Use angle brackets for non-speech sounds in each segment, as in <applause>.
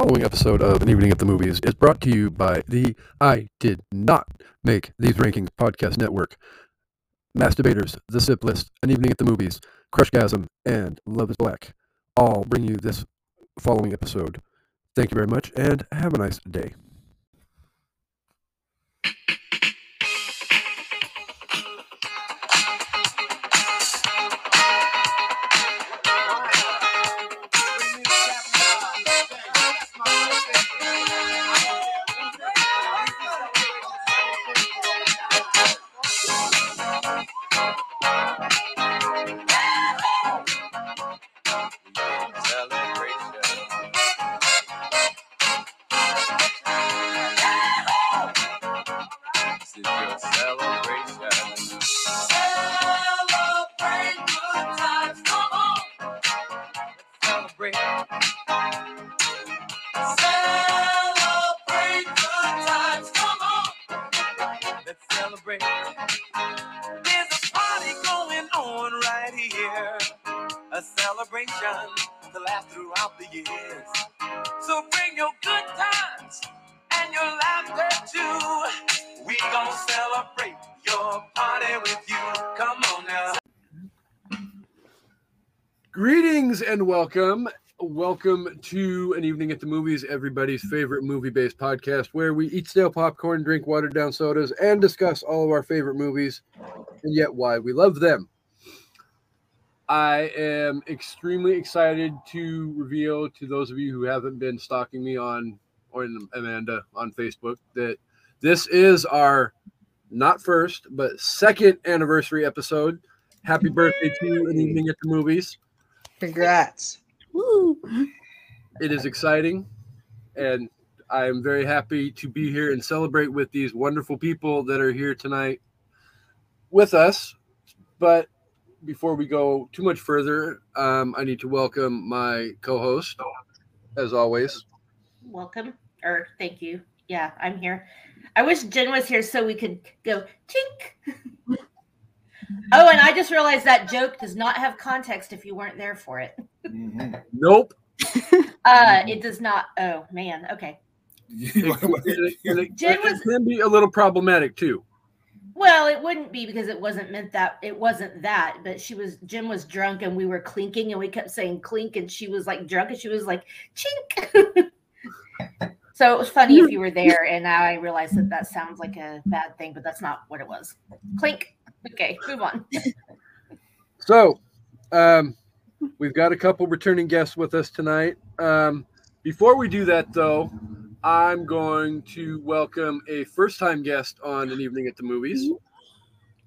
Following episode of An Evening at the Movies is brought to you by the I Did Not Make These Rankings podcast network. Masturbators, The Sip List, An Evening at the Movies, Crushgasm, and Love is Black all bring you this following episode. Thank you very much and have a nice day. And welcome. Welcome to An Evening at the Movies, everybody's favorite movie based podcast where we eat stale popcorn, drink watered down sodas, and discuss all of our favorite movies and yet why we love them. I am extremely excited to reveal to those of you who haven't been stalking me on, or Amanda on Facebook, that this is our not first, but second anniversary episode. Happy birthday to An Evening at the Movies. Congrats. Woo. It is exciting, and I am very happy to be here and celebrate with these wonderful people that are here tonight with us. But before we go too much further, um, I need to welcome my co-host, as always. Welcome. Or thank you. Yeah, I'm here. I wish Jen was here so we could go chink. <laughs> <laughs> oh, and I just realized that joke does not have context if you weren't there for it. Nope. <laughs> Uh, it does not. Oh man. Okay. It, it- it- Jen it was- can be a little problematic too. Well, it wouldn't be because it wasn't meant that it wasn't that, but she was Jim was drunk and we were clinking and we kept saying clink and she was like drunk and she was like chink. <laughs> so it was funny if you were there and now I realize that that sounds like a bad thing, but that's not what it was. Clink. Okay, move on. <laughs> So, um, we've got a couple returning guests with us tonight. Um, before we do that, though, I'm going to welcome a first time guest on An Evening at the Movies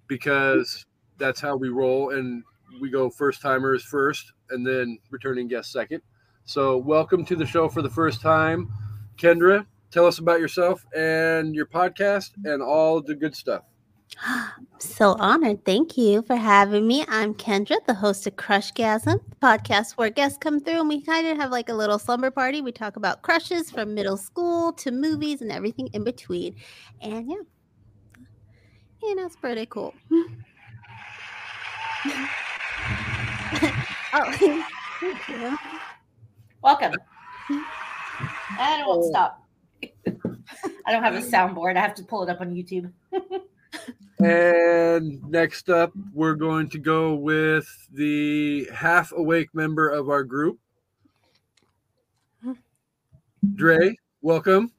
because that's how we roll, and we go first timers first and then returning guests second. So, welcome to the show for the first time. Kendra, tell us about yourself and your podcast and all the good stuff. So honored. Thank you for having me. I'm Kendra, the host of Crushgasm, the podcast where guests come through and we kind of have like a little slumber party. We talk about crushes from middle school to movies and everything in between. And yeah, you know, it's pretty cool. <laughs> oh, <laughs> thank you. Welcome. <laughs> And it won't oh. stop. I don't have a soundboard. I have to pull it up on YouTube. And next up, we're going to go with the half awake member of our group. Dre, welcome.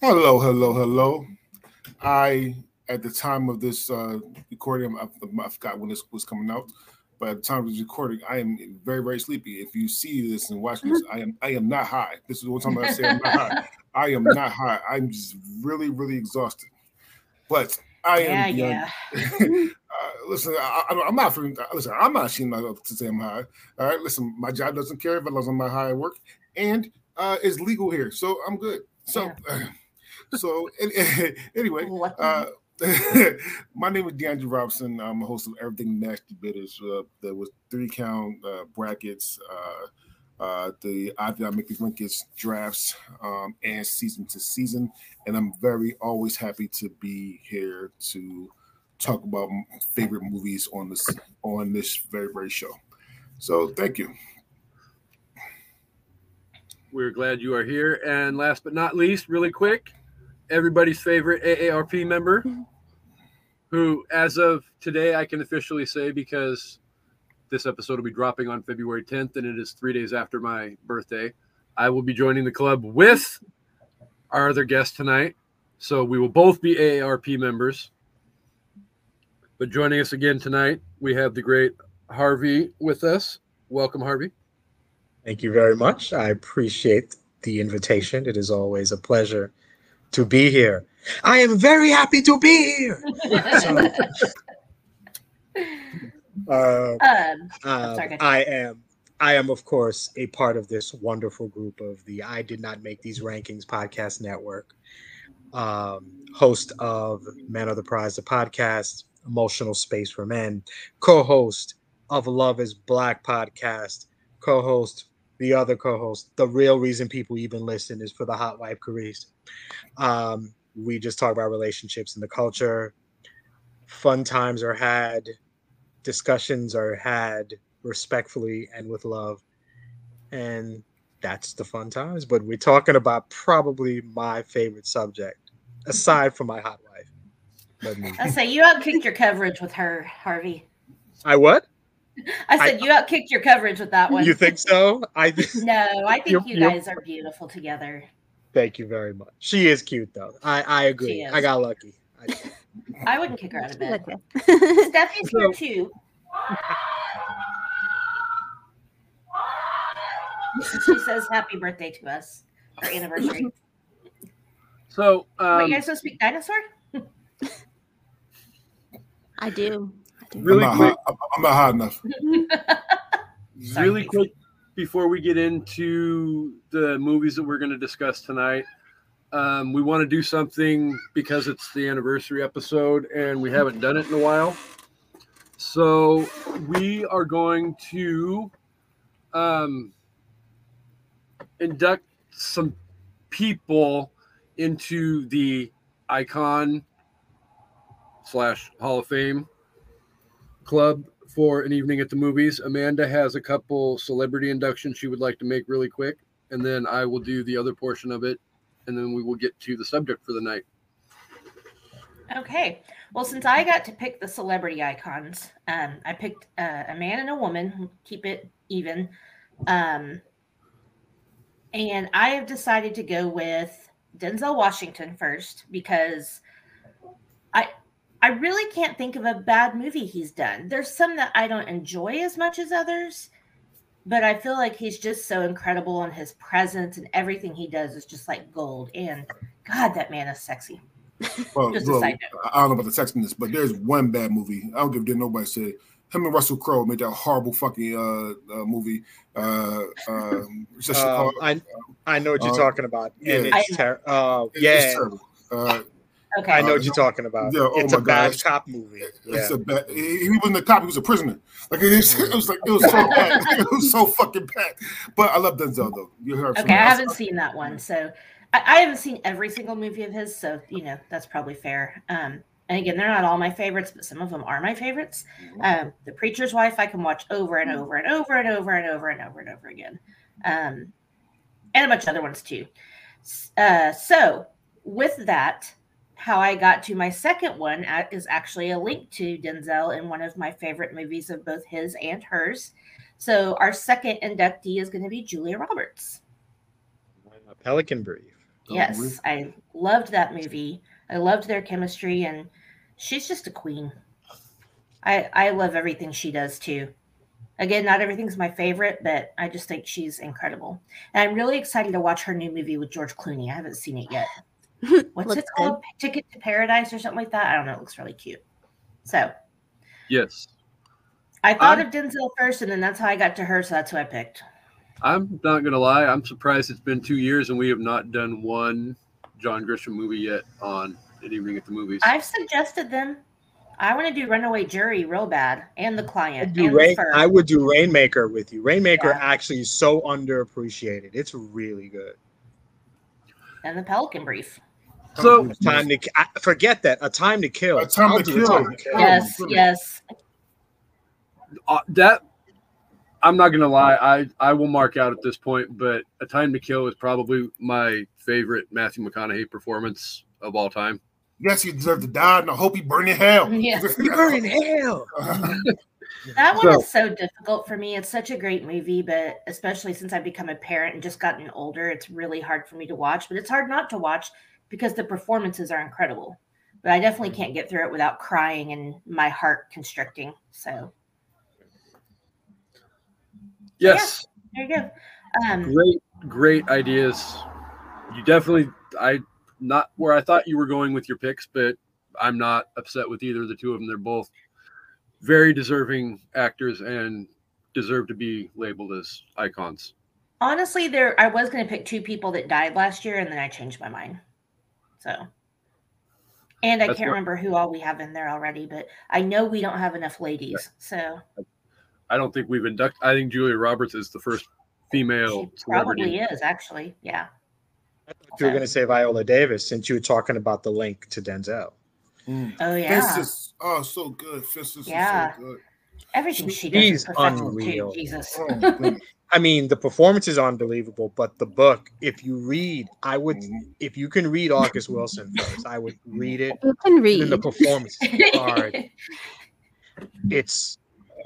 Hello, hello, hello. I, at the time of this uh, recording, I, I forgot when this was coming out, but at the time of this recording, I am very, very sleepy. If you see this and watch this, <laughs> I am, I am not high. This is one time I say I'm not high. <laughs> I am not high. I'm just really, really exhausted. But I am. Yeah, yeah. <laughs> uh, listen, I, I'm not. For, listen, I'm not ashamed myself to say I'm high. All right, listen, my job doesn't care if I was on my high at work, and uh, it's legal here, so I'm good. So, <laughs> so <laughs> anyway, uh, my name is DeAndre Robinson. I'm a host of Everything Nasty Bitters. Uh, there was three count uh, brackets, uh, the I Did Not Make the Rinkets drafts, um, and season to season. And I'm very always happy to be here to talk about m- favorite movies on this on this very very show. So thank you. We're glad you are here. And last but not least, really quick, everybody's favorite AARP member, who, as of today, I can officially say because this episode will be dropping on February 10th, and it is three days after my birthday. I will be joining the club with our other guest tonight. So we will both be AARP members. But joining us again tonight, we have the great Harvey with us. Welcome, Harvey. Thank you very much. I appreciate the invitation. It is always a pleasure to be here. I am very happy to be here. <laughs> So, uh, Um, uh, sorry. I am. I am, of course, a part of this wonderful group of the I Did Not Make These Rankings podcast network. Um, host of Men of the Prize, the podcast, Emotional Space for Men, co-host of Love Is Black podcast, co-host the other co-host. The real reason people even listen is for the hot wife careers. Um, we just talk about relationships and the culture. Fun times are had discussions are had respectfully and with love. And that's the fun times but we're talking about probably my favorite subject aside from my hot wife. I say you outkicked your coverage with her, Harvey. i what? I said you outkicked your coverage with that one. you think so? I <laughs> No, I think you guys are beautiful together. thank you very much. She is cute though. I i agree. I got lucky I, I wouldn't kick her out of bed. Okay. Steffi's here too. she says happy birthday to us. Our anniversary. So, Wait, um, you guys don't speak dinosaur? I do. I do. Really I'm, not quick. hot, I'm not hot enough. Sorry, really Kasey. quick before we get into the movies that we're going to discuss tonight um, we want to do something because it's the anniversary episode and we haven't done it in a while so we are going to um, induct some people into the icon slash hall of fame club for an evening at the movies. Amanda has a couple celebrity inductions she would like to make really quick, and then I will do the other portion of it, and then we will get to the subject for the night. Okay. Well, since I got to pick the celebrity icons, um, I picked uh, a man and a woman. Keep it even. Um, and I have decided to go with Denzel Washington first because I I really can't think of a bad movie he's done. There's some that I don't enjoy as much as others, but I feel like he's just so incredible in his presence and everything he does is just like gold. And God, that man is sexy. Well, Just a look, side I don't know about the sexiness, but there's one bad movie. I don't give a damn nobody say. Him and Russell Crowe made that horrible fucking uh, uh movie. Uh, um, it's just um, I, I know what you're Uh, talking about and yeah. it's ter- uh, it's yeah terrible. Uh, Okay. i know Uh, what you're talking about yeah, oh it's my a bad cop movie yeah It's a bad. He he wasn't a cop. He was a prisoner. Like it was, <laughs> it was like it was so <laughs> bad. <laughs> It was so fucking bad. But I love Denzel though. You heard. from Okay, me. I haven't seen that one, so I, I haven't seen every single movie of his, so you know that's probably fair. Um, and again, they're not all my favorites, but some of them are my favorites. Um, the Preacher's Wife, I can watch over and over and over and over and over and over and over again, um, and a bunch of other ones too. Uh, so with that, how I got to my second one uh, is actually a link to Denzel in one of my favorite movies of both his and hers. So our second inductee is going to be Julia Roberts. pelican brief Oh, Yes, really? I loved that movie. I loved their chemistry, and she's just a queen. I I love everything she does too. Again, not everything's my favorite, but I just think she's incredible. And I'm really excited to watch her new movie with George Clooney. I haven't seen it yet. <laughs> What's Looks it called? Ticket to Paradise or something like that? I don't know. It looks really cute. So Yes, I thought I'm- of Denzel first, and then that's how I got to her. So that's who I picked. I'm not gonna lie. I'm surprised it's been two years and we have not done one John Grisham movie yet on an evening at the movies. I've suggested them. I want to do Runaway Jury real bad, and the client, I'd do and Rain, the. I would do Rainmaker with you. Rainmaker Yeah. actually is so underappreciated. It's really good. and the Pelican Brief. So Time to I, forget that. A Time to Kill. A Time I'll to do Kill. Time to Kill. Oh, yes, goodness. yes. uh, that I'm not gonna lie, I I will mark out at this point, but A Time to Kill is probably my favorite Matthew McConaughey performance of all time. Yes, he deserved to die, and I hope he burn in hell. Yeah. <laughs> Burn in hell. <laughs> That one So- is so difficult for me. It's such a great movie, but especially since I've become a parent and just gotten older, it's really hard for me to watch. But it's hard not to watch because the performances are incredible. But I definitely can't get through it without crying and my heart constricting. So Yes, there you go. Um, great, great ideas. You definitely, I not where I thought you were going with your picks, but I'm not upset with either of the two of them. They're both very deserving actors and deserve to be labeled as icons. honestly, there I was going to pick two people that died last year, and then I changed my mind. So, and I That's can't what- remember who all we have in there already, but I know we don't have enough ladies. So I don't think we've inducted. I think Julia Roberts is the first female she probably celebrity. is actually. Yeah. You were going to say Viola Davis since you were talking about the link to Denzel. Mm. Oh yeah. Fences, oh, so good. Fences Yeah. so good. Everything she does She's is professional unreal. too. Jesus. Oh. <laughs> I mean, the performance is unbelievable, but the book, if you read, I would, Mhm. if you can read August Wilson first, I would read it. You can read. then the performance <laughs> are, it's,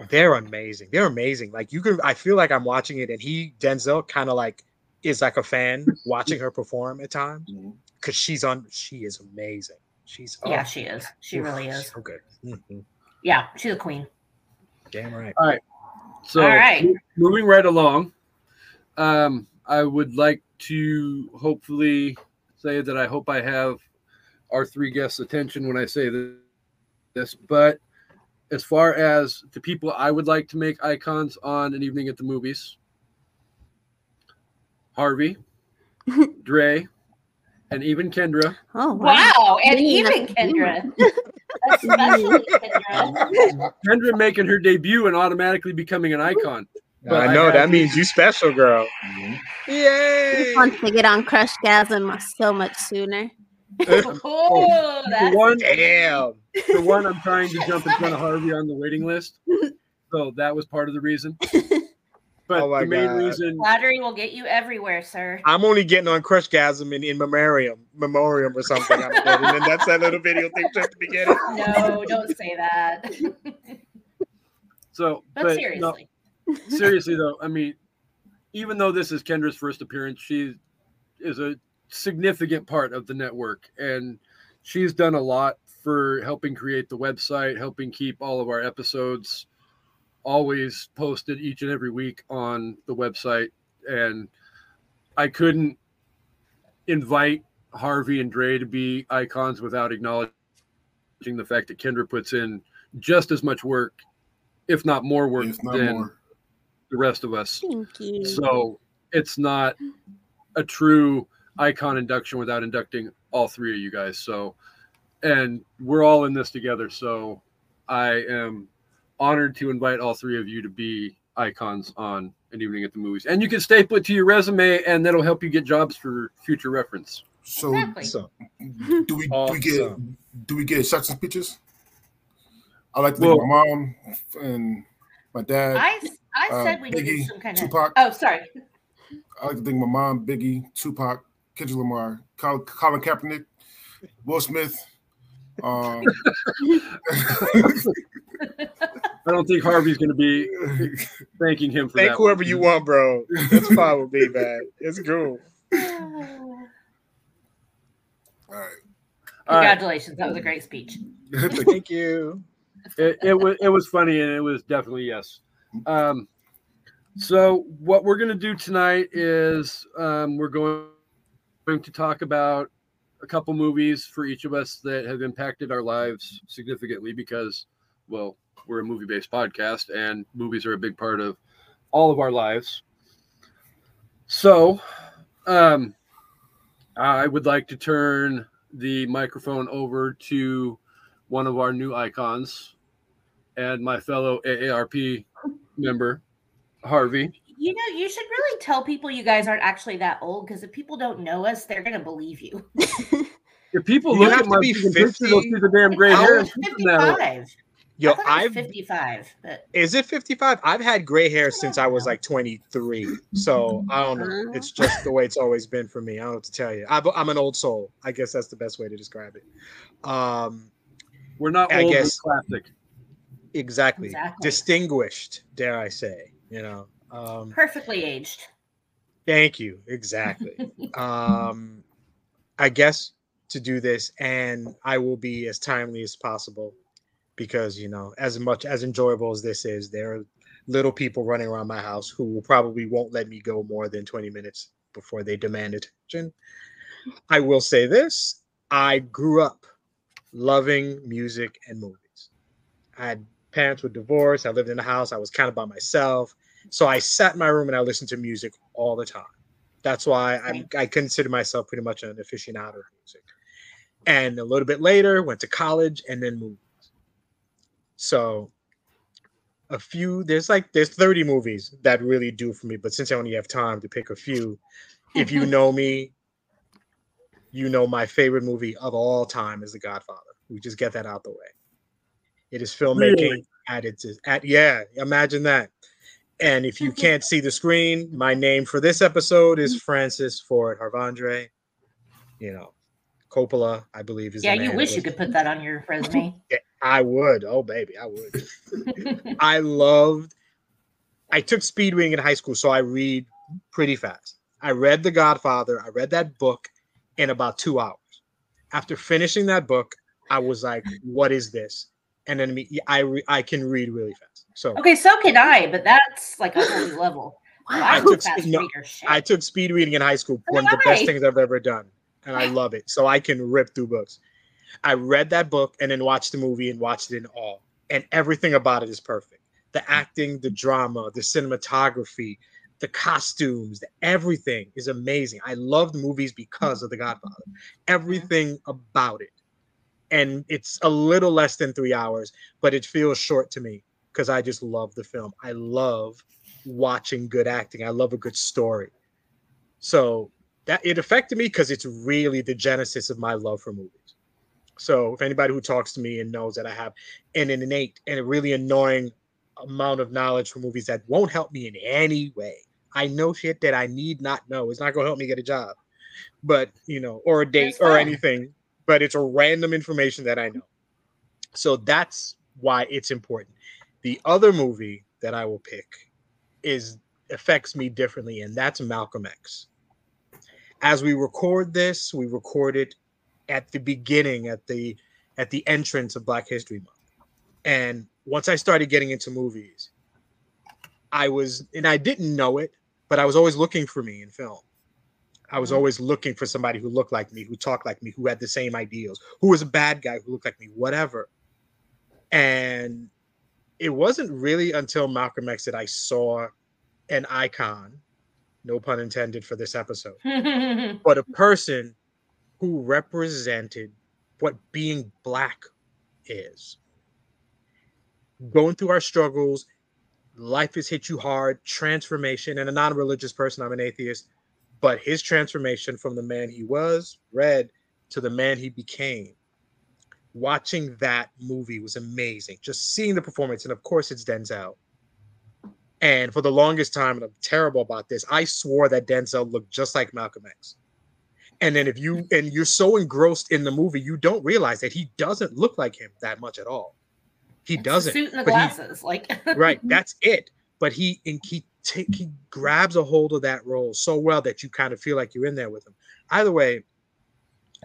they're amazing. They're amazing. Like you can, I feel like I'm watching it, and he Denzel kind of like is like a fan watching her perform at times because she's on. She is amazing. She's yeah, oh, she is. She really is. so good. Mhm. Yeah, she's a queen. Damn right. So, All right. mo- moving right along, um, I would like to hopefully say that I hope I have our three guests' attention when I say th- this. But as far as the people I would like to make icons on an evening at the movies, Harvey, <laughs> Dre, and even Kendra. oh wow. Wow, and Bringing up even Kendra, <laughs> <laughs> especially Kendra. Kendra making her debut and automatically becoming an icon. But I I know have- that means you special, girl. Yay! wants to get on Crush Gasm so much sooner. Oh, <laughs> For that's one, Damn. The one, I'm trying to jump in front of Harvey on the waiting list. So that was part of the reason. Oh but Oh my the main God. reason, flattery will get you everywhere, sir. I'm only getting on Crushgasm in, in memoriam, memoriam or something. I'm getting, and that's that little video thing at the beginning. <laughs> No, don't say that. so But, no, seriously, seriously though, I mean, even though this is Kendra's first appearance, she is a significant part of the network, and she's done a lot for helping create the website, helping keep all of our episodes always posted each and every week on the website. And I couldn't invite Harvey and Dre to be icons without acknowledging the fact that Kendra puts in just as much work, if not more work, not than more. the rest of us. Thank you. So it's not a true icon induction without inducting all three of you guys. So, and we're all in this together. So I am honored to invite all three of you to be icons on an evening at the movies. And you can staple it to your resume and that'll help you get jobs for future reference. So exactly. So do we do we get do we get shots and pictures? I like to thank Well- my mom and my dad. I I uh, said we needed Biggie, some kind of. Oh, sorry. I like to think my mom, Biggie, Tupac, Kendrick Lamar, Colin, Colin Kaepernick, Will Smith. Um, <laughs> <laughs> <laughs> I don't think Harvey's going to be thanking him for thank that. whoever one. you want, bro. That's <laughs> fine with me, man. It's cool. all right. All right. Congratulations, that was a great speech. <laughs> Thank you. It, it was it was funny and it was definitely yes. Um, so what we're gonna do tonight is um, we're going going to talk about a couple movies for each of us that have impacted our lives significantly because well we're a movie based podcast and movies are a big part of all of our lives. So um, I would like to turn the microphone over to one of our new icons and my fellow AARP member, Harvey. You know, you should really tell people you guys aren't actually that old because if people don't know us, they're gonna believe you. <laughs> If people You look have at to my be freaking picture, they'll see the damn gray I hair. was and keep them that way. 55. Yo, I thought I've 55, but is it 55? I've had gray hair since I was like 23. So I don't know. It's just the way it's always been for me. I don't know what to tell you. I, I'm an old soul. I guess that's the best way to describe it. Um, We're not I old, guess- classic. exactly. Exactly. Distinguished, dare I say. You know. Um, perfectly aged. Thank you. Exactly. <laughs> um, I guess to do this, and I will be as timely as possible because, you know, as much as enjoyable as this is, there are little people running around my house who probably won't let me go more than 20 minutes before they demand attention. I will say this I grew up loving music and movies. I had parents were divorced. I lived in a house. I was kind of by myself. So I sat in my room and I listened to music all the time. That's why I'm, I consider myself pretty much an aficionado of music. And a little bit later, went to college and then movies. So a few, there's like there's 30 movies that really do for me. But since I only have time to pick a few, if you <laughs> know me, you know my favorite movie of all time is The Godfather. We just get that out the way. It is filmmaking Really? at its at yeah, imagine that. And if you can't see the screen, my name for this episode is mm-hmm. Francis Ford Harvandre. You know, Coppola, I believe is. the Yeah, you wish you could put that on your resume. <laughs> Yeah, I would. Oh baby, I would. <laughs> I loved. I took speed reading in high school, so I read pretty fast. I read The Godfather. I read that book in about two hours. After finishing that book, I was like, "What is this?" And then I re- I can read really fast. So okay, so can I, but that's like a whole level. Well, I took fast no, I took speed reading in high school. One of the best things I've ever done, and I love it. So I can rip through books. I read that book and then watched the movie and watched it in all, and everything about it is perfect. The acting, the drama, the cinematography, the costumes, the, everything is amazing. I loved movies because of The Godfather. Everything about it, and it's a little less than three hours, but it feels short to me because I just love the film. I love watching good acting. I love a good story. So that it affected me because it's really the genesis of my love for movies. So if anybody who talks to me and knows that I have an innate and a really annoying amount of knowledge for movies that won't help me in any way. I know shit that I need not know. It's not gonna help me get a job, but you know, or a date or anything. But it's a random information that I know. So that's why it's important. The other movie that I will pick is affects me differently, and that's Malcolm X. As we record this, we record it at the beginning, at the at the entrance of Black History Month. And once I started getting into movies, I was, and I didn't know it, but I was always looking for me in film. I was mm-hmm. always looking for somebody who looked like me, who talked like me, who had the same ideals, who was a bad guy, who looked like me, whatever. And it wasn't really until Malcolm X that I saw an icon, no pun intended for this episode, <laughs> but a person who represented what being black is. Going through our struggles, life has hit you hard, transformation, and a non religious person, I'm an atheist, but his transformation from the man he was, red, to the man he became. Watching that movie was amazing. Just seeing the performance, and of course, it's Denzel. And for the longest time, and I'm terrible about this, I swore that Denzel looked just like Malcolm X. And then if you and you're so engrossed in the movie, you don't realize that he doesn't look like him that much at all. He It's doesn't. Suit and the but he- glasses, like <laughs> right, that's it. But he and he take he grabs a hold of that role so well that you kind of feel like you're in there with him. Either way,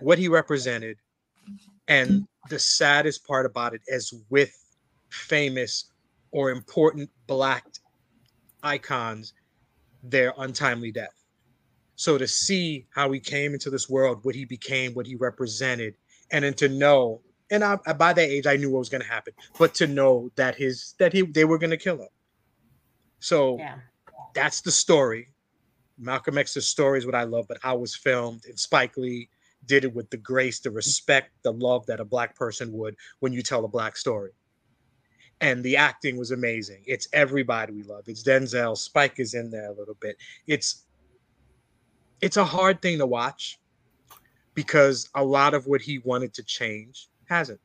what he represented, and the saddest part about it is with famous or important black icons, their untimely death. So to see how he came into this world, what he became, what he represented, and then to know, and I, by that age I knew what was going to happen, but to know that his that he they were going to kill him. So yeah. that's the story. Malcolm X's story is what I love, but how it was filmed, and Spike Lee did it with the grace, the respect, the love that a black person would when you tell a black story. And the acting was amazing. It's everybody we love. It's Denzel. Spike is in there a little bit. It's it's a hard thing to watch because a lot of what he wanted to change hasn't.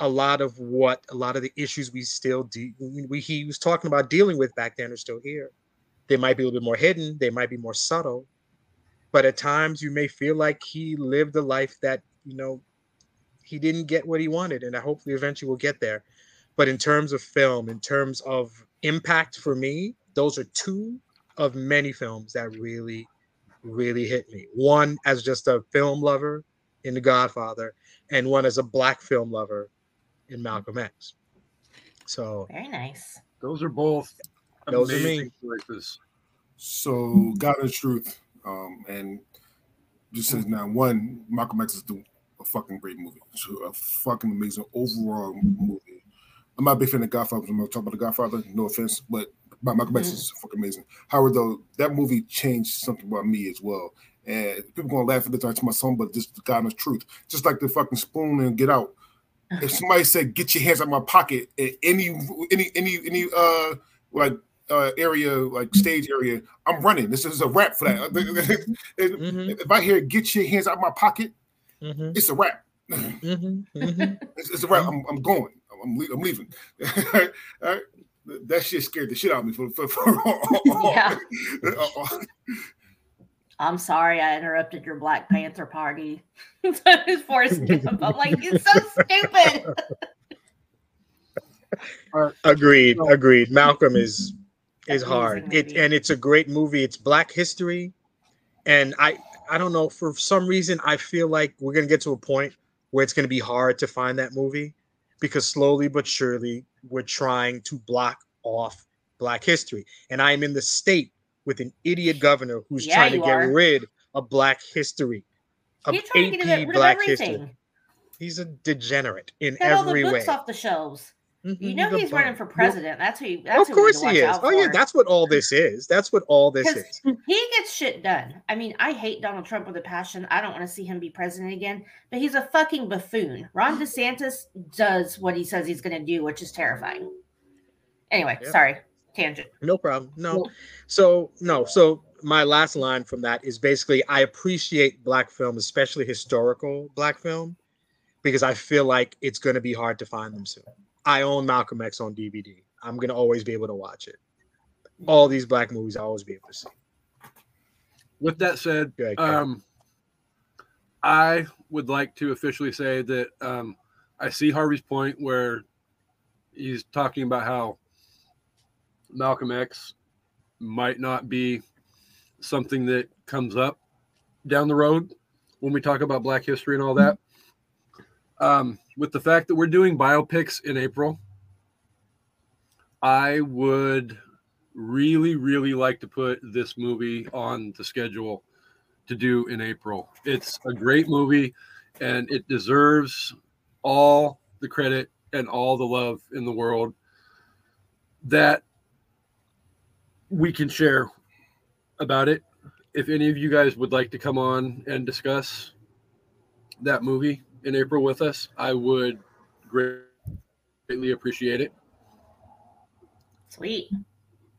a lot of what a lot of the issues we still de- we he was talking about dealing with back then are still here. They might be a little bit more hidden, they might be more subtle, but at times you may feel like he lived a life that you know he didn't get what he wanted, and I hopefully eventually we'll get there. But in terms of film, in terms of impact for me, those are two of many films that really, really hit me. One as just a film lover in The Godfather, and one as a black film lover in Malcolm X. So Very nice. Those are both Those are amazing me. choices. So, God is truth, um, and just says now, one, Malcolm X is the, a fucking great movie. It's a fucking amazing overall movie. I'm not a big fan of Godfather. I'm gonna talk about the Godfather. No offense, but Ma- Malcolm X is fucking amazing. However, though, that movie changed something about me as well. And people gonna laugh at this to my son, but this is the truth. Just like the fucking spoon and Get Out. If somebody said, "Get your hands out my pocket," any any any any uh like uh area like stage area, I'm running. This is a rap for that. <laughs> Mhm. If I hear "Get your hands out my pocket," mhm, it's a rap. mhm, mhm. <laughs> It's, it's a wrap. I'm, I'm going. I'm, I'm leaving. <laughs> All right? That shit scared the shit out of me. For, for, for <laughs> Yeah. <laughs> I'm sorry I interrupted your Black Panther party. <laughs> It's Forrest Gump. I'm like, he's so stupid. Agreed, So- agreed. Malcolm is is Amazing hard. It and it's a great movie. It's Black history, and I I don't know for some reason I feel like we're gonna get to a point where it's gonna be hard to find that movie because slowly but surely we're trying to block off Black history, and I am in the state with an idiot governor who's Yeah, trying to get are. rid of Black history, of He's trying to AP get rid of Black history. everything. He's a degenerate in Got all the every way. books off the shelves. Mhm, You know he's running for president. That's who. That's of who we need course he is. Oh yeah, that's what all this is. That's what all this is. he gets shit done. I mean, I hate Donald Trump with a passion. I don't want to see him be president again, but he's a fucking buffoon. Ron DeSantis does what he says he's going to do, which is terrifying. Anyway, Yeah. sorry, tangent. No problem. No. So no. So my last line from that is basically I appreciate black film, especially historical black film, because I feel like it's going to be hard to find them soon. I own Malcolm X on DVD. I'm going to always be able to watch it. All these black movies, I always be able to see. With that said, ahead, um, I would like to officially say that um, I see Harvey's point where he's talking about how Malcolm X might not be something that comes up down the road when we talk about Black history and all that. Um, with the fact that we're doing biopics in April, I would really, really like to put this movie on the schedule to do in April. It's a great movie and it deserves all the credit and all the love in the world that we can share about it. If any of you guys would like to come on and discuss that movie in April with us, I would greatly appreciate it. Sweet.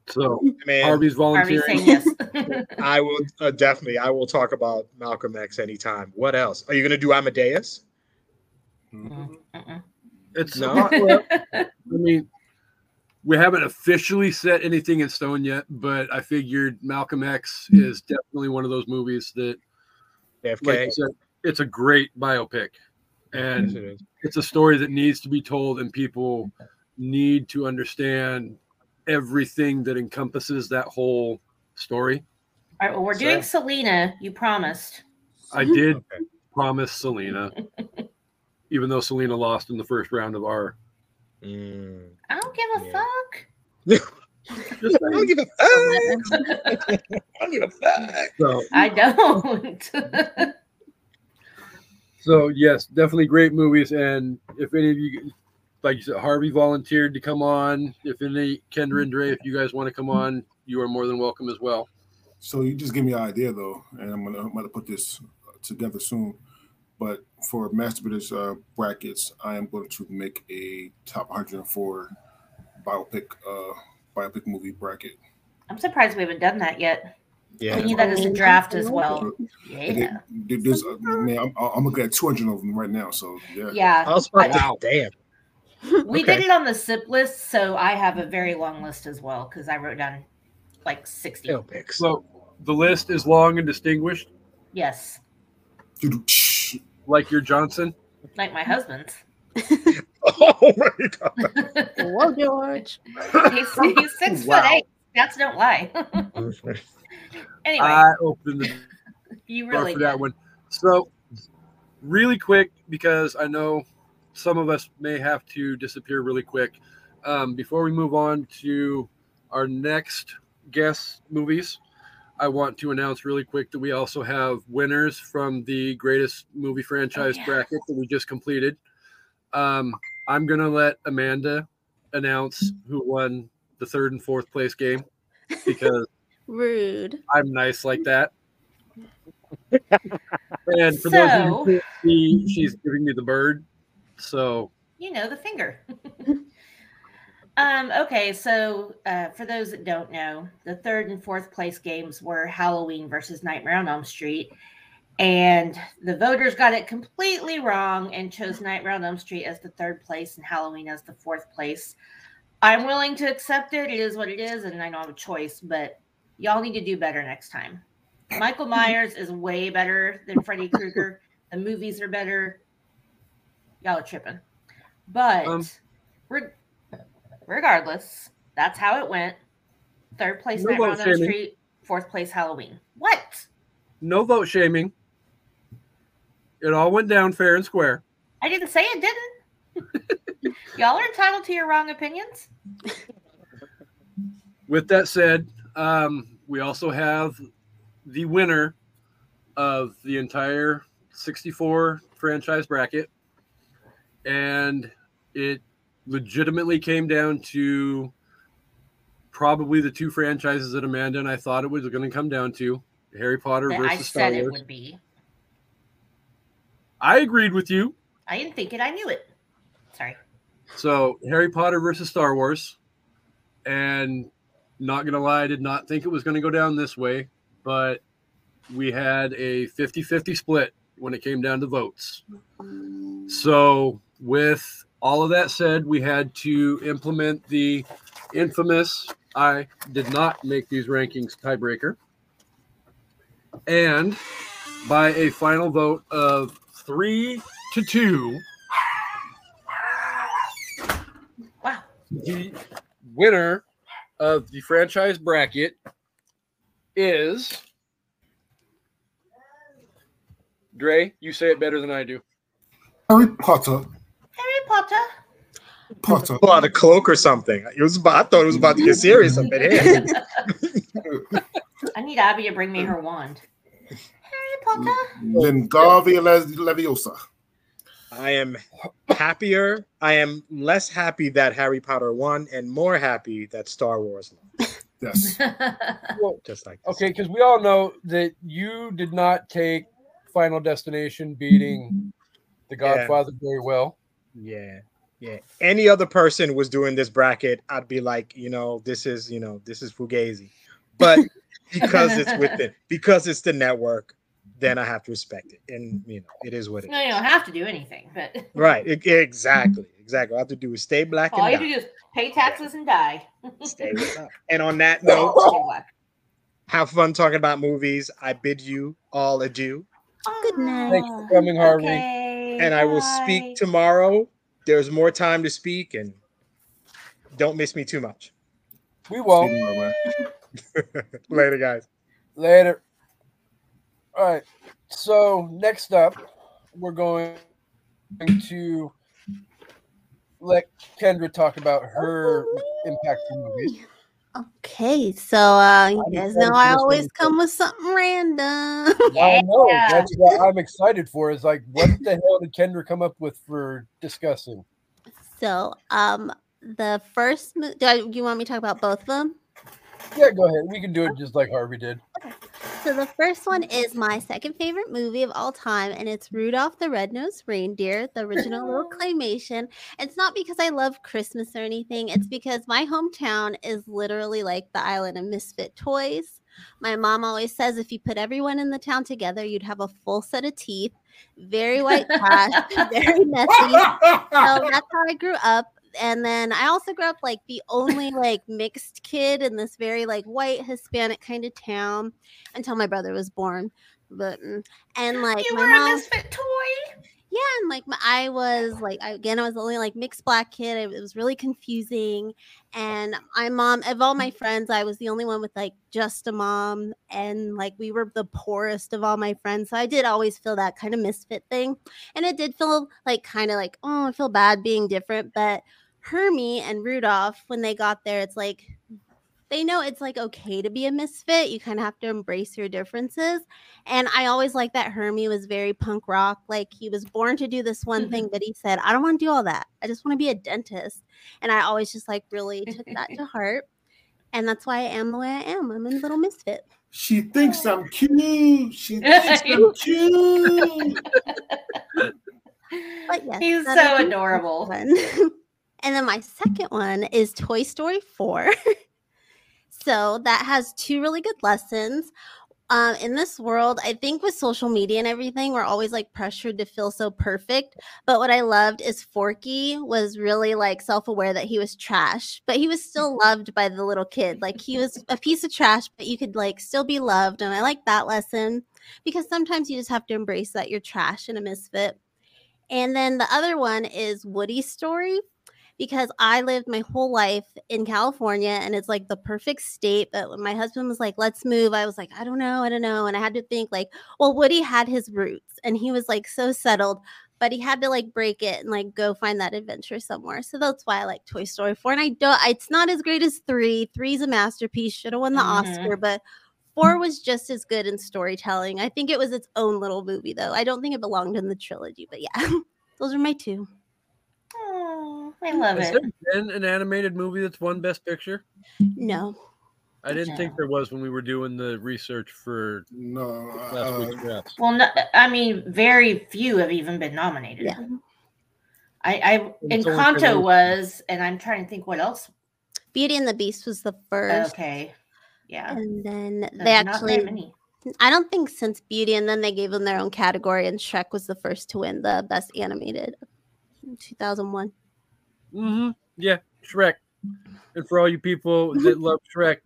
So Man, Harvey's Harvey's volunteering. saying yes. <laughs> I will uh, definitely. I will talk about Malcolm X anytime. What else? Are you going to do Amadeus? Mhm. Mm-mm. It's No. not- well, I mean, we haven't officially set anything in stone yet, but I figured Malcolm X is definitely one of those movies that, like you said, it's a great biopic, Yes, and it is. a story that needs to be told, and people need to understand everything that encompasses that whole story. All right. Well, we're doing Selena. You promised. I did <laughs> Okay. promise Selena, <laughs> even though Selena lost in the first round of our. Mm. I don't give a Yeah. fuck. Just <laughs> I don't give a fuck. I don't give a fuck. so, I don't. So yes, definitely great movies. And if any of you, like you said, Harvey volunteered to come on. If any Kendra and Dre, if you guys want to come on, you are more than welcome as well. So you just give me an idea though, and I'm gonna I'm gonna put this together soon. But for masturbators uh, brackets, I am going to make a top 104 biopic uh, biopic movie bracket. I'm surprised we haven't done that yet. We Yeah. need that as a draft as well. Yeah. it- there's uh, man, I'm, I'm looking at 200 of them right now. So yeah, Yeah. I was about to, Wow. damn. <laughs> We Okay. did it on the sip list, so I have a very long list as well because I wrote down like 60. Tail picks. So the list is long and distinguished, Yes, like your Johnson. like my husband's. <laughs> Oh my god. Whoa, George. He's, he's six Wow. foot eight. Cats don't lie. <laughs> anyway, I opened the <laughs> you door really for that one. So, really quick, because I know some of us may have to disappear really quick. Um, before we move on to our next guest movies, I want to announce really quick that we also have winners from the greatest movie franchise yeah. bracket that we just completed. Um, I'm going to let Amanda announce who won the third and fourth place game because Rude. I'm nice like that. <laughs> and for those of you who can't see, she's giving me the bird. So you know the finger. <laughs> um, okay, so uh, for those that don't know, the third and fourth place games were Halloween versus Nightmare on Elm Street. And the voters got it completely wrong and chose Nightmare on Elm Street as the third place and Halloween as the fourth place. I'm willing to accept it. It is what it is, and I don't have a choice, but y'all need to do better next time. Michael Myers is way better than Freddy Krueger. The movies are better. Y'all are tripping. But Um, reg- regardless, that's how it went. Third place No Nightmare on Elm. Street, fourth place Halloween. What? no vote shaming. It all went down fair and square. I didn't say it didn't. <laughs> Y'all are entitled to your wrong opinions. With that said, um, we also have the winner of the entire 64 franchise bracket. And it legitimately came down to probably the two franchises that Amanda and I thought it was going to come down to Harry Potter That versus I Star said it Wars. would be. I agreed with you. I didn't think it. I knew it. Sorry. So Harry Potter versus Star Wars, and not gonna lie, I did not think it was gonna go down this way, but we had a 50-50 split when it came down to votes. So with all of that said, we had to implement the infamous I did not make these rankings tiebreaker. And by a final vote of three to two, Wow. the winner of the franchise bracket is Dre. You say it better than I do. Harry Potter. Harry Potter. Potter. Pull out a cloak or something. It was about, I thought it was about to get serious up in here. I need Abby to bring me her wand. Harry Potter. Lingavia Leviosa. I am happier. I am less happy that Harry Potter won and more happy that Star Wars won. <laughs> Yes. <laughs> <laughs> Just like this. Okay, because we all know that you did not take Final Destination beating The Yeah. Godfather very well. Yeah. Yeah. Any other person was doing this bracket, I'd be like, you know, this is, you know, this is Fugazi. But because it's with it, because it's the network, then I have to respect it. And you know, it is what it is. no, you don't have to do anything, but <laughs> Right. e- exactly. Exactly. All I have to do is stay black all you have and to do is pay taxes and die. <laughs> Stay with us. And on that note, have fun talking about movies. I bid you all adieu. Good night. Thanks for coming, Harvey. Okay, And I will bye. speak tomorrow. There's more time to speak and don't miss me too much. We won't. <laughs> Later, guys. Later. All right. So next up, we're going to let Kendra talk about her impactful movies. Okay, so uh, you I'm guys know I always come with something random. Yeah. <laughs> I know that's what I'm excited for. Is like, what the hell did Kendra come up with for discussing? So, um, the first, mo- do I, you want me to talk about both of them? Yeah, go ahead. We can do it just like Harvey did. So the first one is my second favorite movie of all time, and it's Rudolph the Red-Nosed Reindeer, the original little oh. claymation. It's not because I love Christmas or anything. It's because my hometown is literally like the island of misfit toys. My mom always says if you put everyone in the town together, you'd have a full set of teeth, very white trash, <laughs> very messy. So <laughs> that's how I grew up. And then I also grew up like the only like mixed kid in this very like white Hispanic kind of town until my brother was born. But mm, and like you my were mom, a misfit toy. yeah, and like my, I was like I, again, I was the only like mixed black kid. It, it was really confusing. And my mom, of all my friends, I was the only one with like just a mom, and like we were the poorest of all my friends. So I did always feel that kind of misfit thing, and it did feel like kind of like oh, I feel bad being different. But Hermie and Rudolph, when they got there, it's like they know it's like okay to be a misfit. You kind of have to embrace your differences. And I always like that Hermie was very punk rock. Like he was born to do this one thing, mm-hmm. but he said, I don't want to do all that. I just want to be a dentist. And I always just like really took that to <laughs> heart. And that's why I am the way I am. I'm a little misfit. She thinks I'm cute. She <laughs> thinks I'm cute. <laughs> But yes, He's so adorable. And then my second one is Toy Story 4. <laughs> so that has two really good lessons. Um, in this world, I think with social media and everything, we're always like pressured to feel so perfect. But what I loved is Forky was really like self aware that he was trash, but he was still loved by the little kid. Like he was a piece of trash, but you could like still be loved. And I like that lesson because sometimes you just have to embrace that you're trash and a misfit. And then the other one is Woody's story because I lived my whole life in California and it's like the perfect state. But when my husband was like, let's move, I was like, I don't know, I don't know. And I had to think, like, well, Woody had his roots and he was like so settled, but he had to like break it and like go find that adventure somewhere. So that's why I like Toy Story 4. And I don't, it's not as great as three. Three's a masterpiece, should have won the Mhm. Oscar, but four was just as good in storytelling. I think it was its own little movie, though. I don't think it belonged in the trilogy, but yeah, <laughs> those are my two. Oh, I love Has it. there been an animated movie that's won Best Picture? No. I didn't think there was when we were doing the research for No, last uh, week's drafts. Well, no, I mean, very few have even been nominated. Yeah. I, I It's only for Encanto those- was, and I'm trying to think what else. Beauty and the Beast was the first. Okay, yeah, And then There's they not that actually, many. I don't think since Beauty, and then they gave them their own category, and Shrek was the first to win the best animated in 2001. hmm Yeah, Shrek. And for all you people that love Shrek,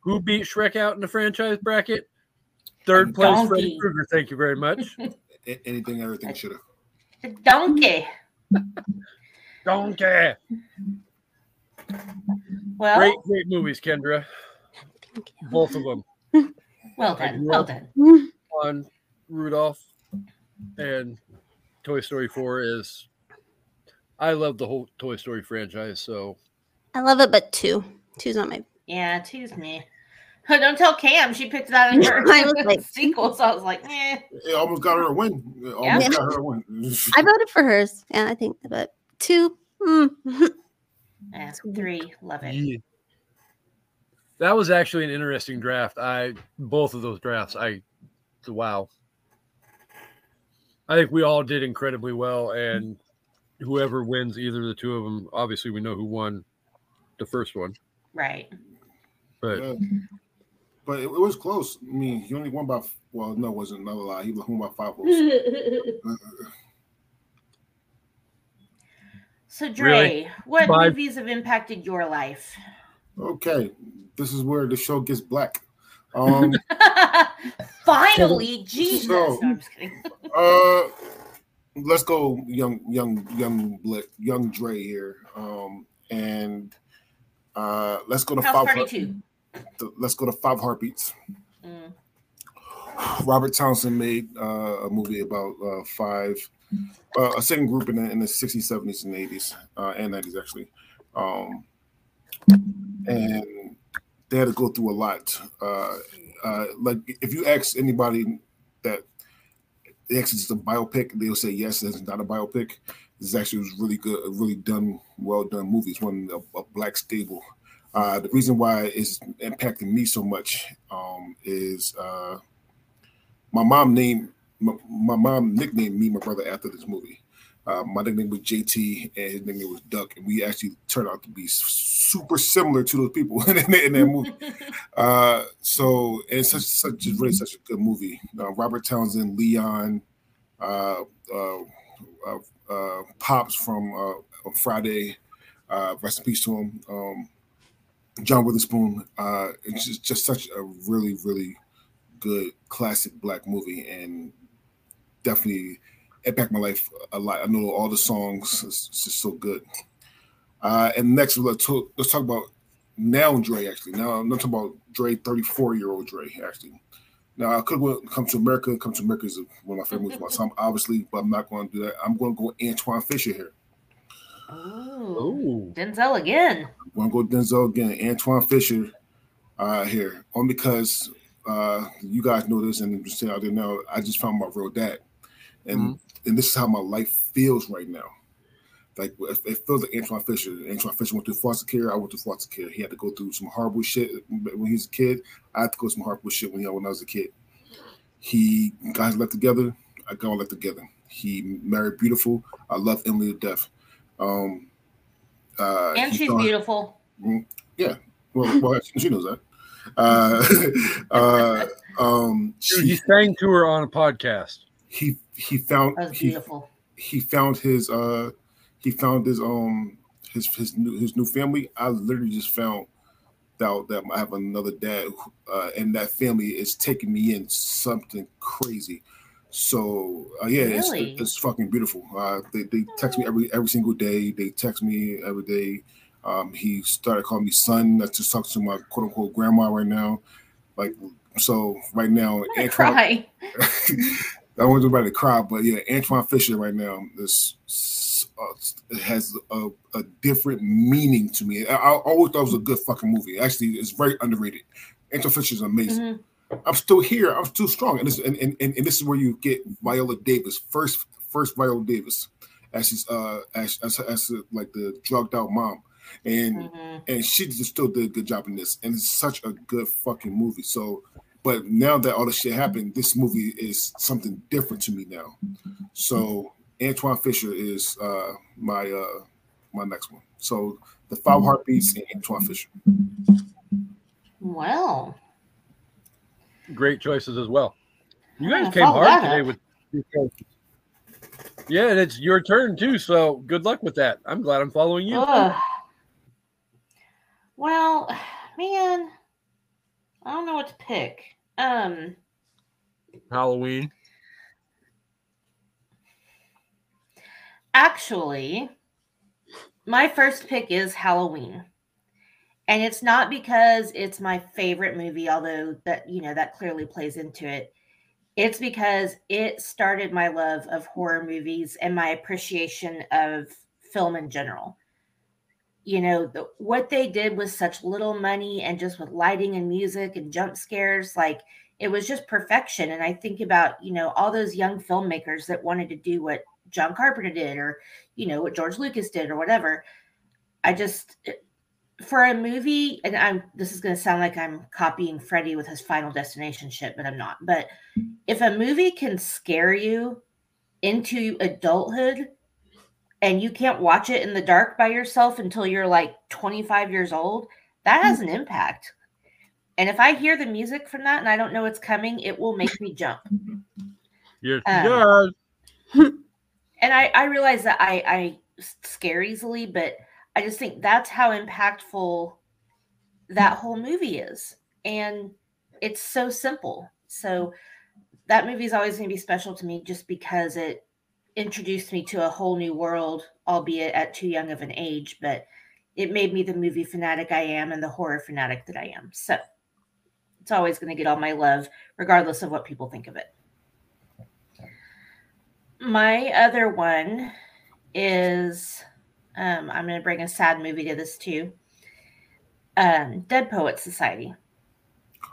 who beat Shrek out in the franchise bracket? Third place, Freddy Donkey. Krueger. Thank you very much. <laughs> anything, everything should have. Donkey. Donkey. Well, Great, great movies, Kendra. Thank you. Both of them well I done, well done. on Rudolph and Toy Story 4 is. I love the whole Toy Story franchise, so I love it, but two. Two's not my. Yeah, two's me. Don't tell Cam she picked that <laughs> in her I was <laughs> like- sequel, so I was like, eh. It almost got her a win. It Yeah. almost got her a win. <laughs> I voted for hers. Yeah, I think, but two. mm. eh, three, love it. Yeah. That was actually an interesting draft. I both of those drafts. I wow. I think we all did incredibly well, and whoever wins either of the two of them, obviously we know who won the first one. Right. But Yeah. But it, it was close. I mean, he only won by well, no, it wasn't another lie. He won by five <laughs> votes. so Dre, Really? what Five- movies have impacted your life? Okay, this is where the show gets black. Um, <laughs> Finally, Jesus. so- no, I'm just kidding. uh, let's go, young, young, young, young Dre here. Um, and uh, let's go to House five. Party Heart- Two. Let's go to five heartbeats. Mm. <sighs> Robert Townsend made uh, a movie about uh, five, uh, a second group in the, in the 60s, 70s, and 80s, uh, and 90s actually. Um, and they had to go through a lot. Uh, uh, like if you ask anybody that actually it's a biopic, they'll say yes, it's not a biopic. This actually was really good, really done, well done movie. It's one a, a black stable. Uh, the reason why it's impacting me so much um, is uh, my mom named my, my mom nicknamed me my brother after this movie. Uh, my nickname was JT, and his nickname was Duck, and we actually turned out to be super similar to those people <laughs> in, that, in that movie. <laughs> uh, so, and such such is really such a good movie. Uh, Robert Townsend, Leon, uh, uh, uh, uh, Pops from uh, Friday, uh, rest in peace to him. Um, John Witherspoon. Uh, it's just, just such a really, really good classic black movie, and definitely impacted my life a lot. I know all the songs; it's, it's just so good. Uh, and next, let's talk, let's talk about now Dre. Actually, now I'm not talking about Dre, 34 year old Dre. Actually, now I could come to America. Come to America is one of my favorite movies. So obviously, but I'm not going to do that. I'm going to go Antwone Fisher here. Oh, Denzel again. I'm going to go Denzel again. Antwone Fisher uh, here, only because uh, you guys know this, and I'm just saying out there now. I just found my real dad, and mm-hmm. And this is how my life feels right now. Like it feels like Antwone Fisher. Antwone Fisher went through foster care. I went through foster care. He had to go through some horrible shit when he was a kid. I had to go through some horrible shit when, he, when I was a kid. He guys left together. I got left together. He married beautiful. I love Emily to death. Um, uh, and she's thought, beautiful. Mm, yeah, well, well <laughs> she knows that. Uh, <laughs> uh, um, she, he sang to her on a podcast. He he found That's beautiful. He, he found his uh he found his um his his new his new family. I literally just found out that I have another dad, uh, and that family is taking me in something crazy. So uh, yeah, really? it's, it's fucking beautiful. Uh, they, they text me every every single day. They text me every day. Um, he started calling me son. That's just talking to my quote unquote grandma right now. Like so, right now, Antwone, cry. <laughs> <laughs> I wasn't about to cry, but yeah, Antwone Fisher right now is uh, has a, a, different meaning to me. I, I, always thought it was a good fucking movie. Actually, it's very underrated. Antwone Fisher is amazing. Mm-hmm. I'm still here. I'm still strong, and this and, and, and, this is where you get Viola Davis first. First Viola Davis as she's uh as as, as like the drugged out mom, and mm-hmm. and she just still did a good job in this, and it's such a good fucking movie. So, but now that all this shit happened, this movie is something different to me now. So Antwone Fisher is uh my uh my next one. So the Five Heartbeats and Antwone Fisher. Well, great choices as well. You guys came hard today with Yeah, and it's your turn too. So good luck with that. I'm glad I'm following you. Ugh. Well, man, I don't know what to pick. Um Halloween. Actually, my first pick is Halloween and it's not because it's my favorite movie although that you know that clearly plays into it it's because it started my love of horror movies and my appreciation of film in general you know the, what they did with such little money and just with lighting and music and jump scares like it was just perfection and i think about you know all those young filmmakers that wanted to do what john carpenter did or you know what george lucas did or whatever i just for a movie, and I'm this is going to sound like I'm copying Freddy with his Final Destination shit, but I'm not. But if a movie can scare you into adulthood and you can't watch it in the dark by yourself until you're like 25 years old, that has an impact. And if I hear the music from that and I don't know it's coming, it will make me jump. Yes, um, <laughs> and I, I realize that I, I scare easily, but I just think that's how impactful that whole movie is. And it's so simple. So that movie is always going to be special to me just because it introduced me to a whole new world, albeit at too young of an age, but it made me the movie fanatic I am and the horror fanatic that I am. So it's always going to get all my love, regardless of what people think of it. My other one is um, I'm going to bring a sad movie to this too. Um, Dead Poet Society.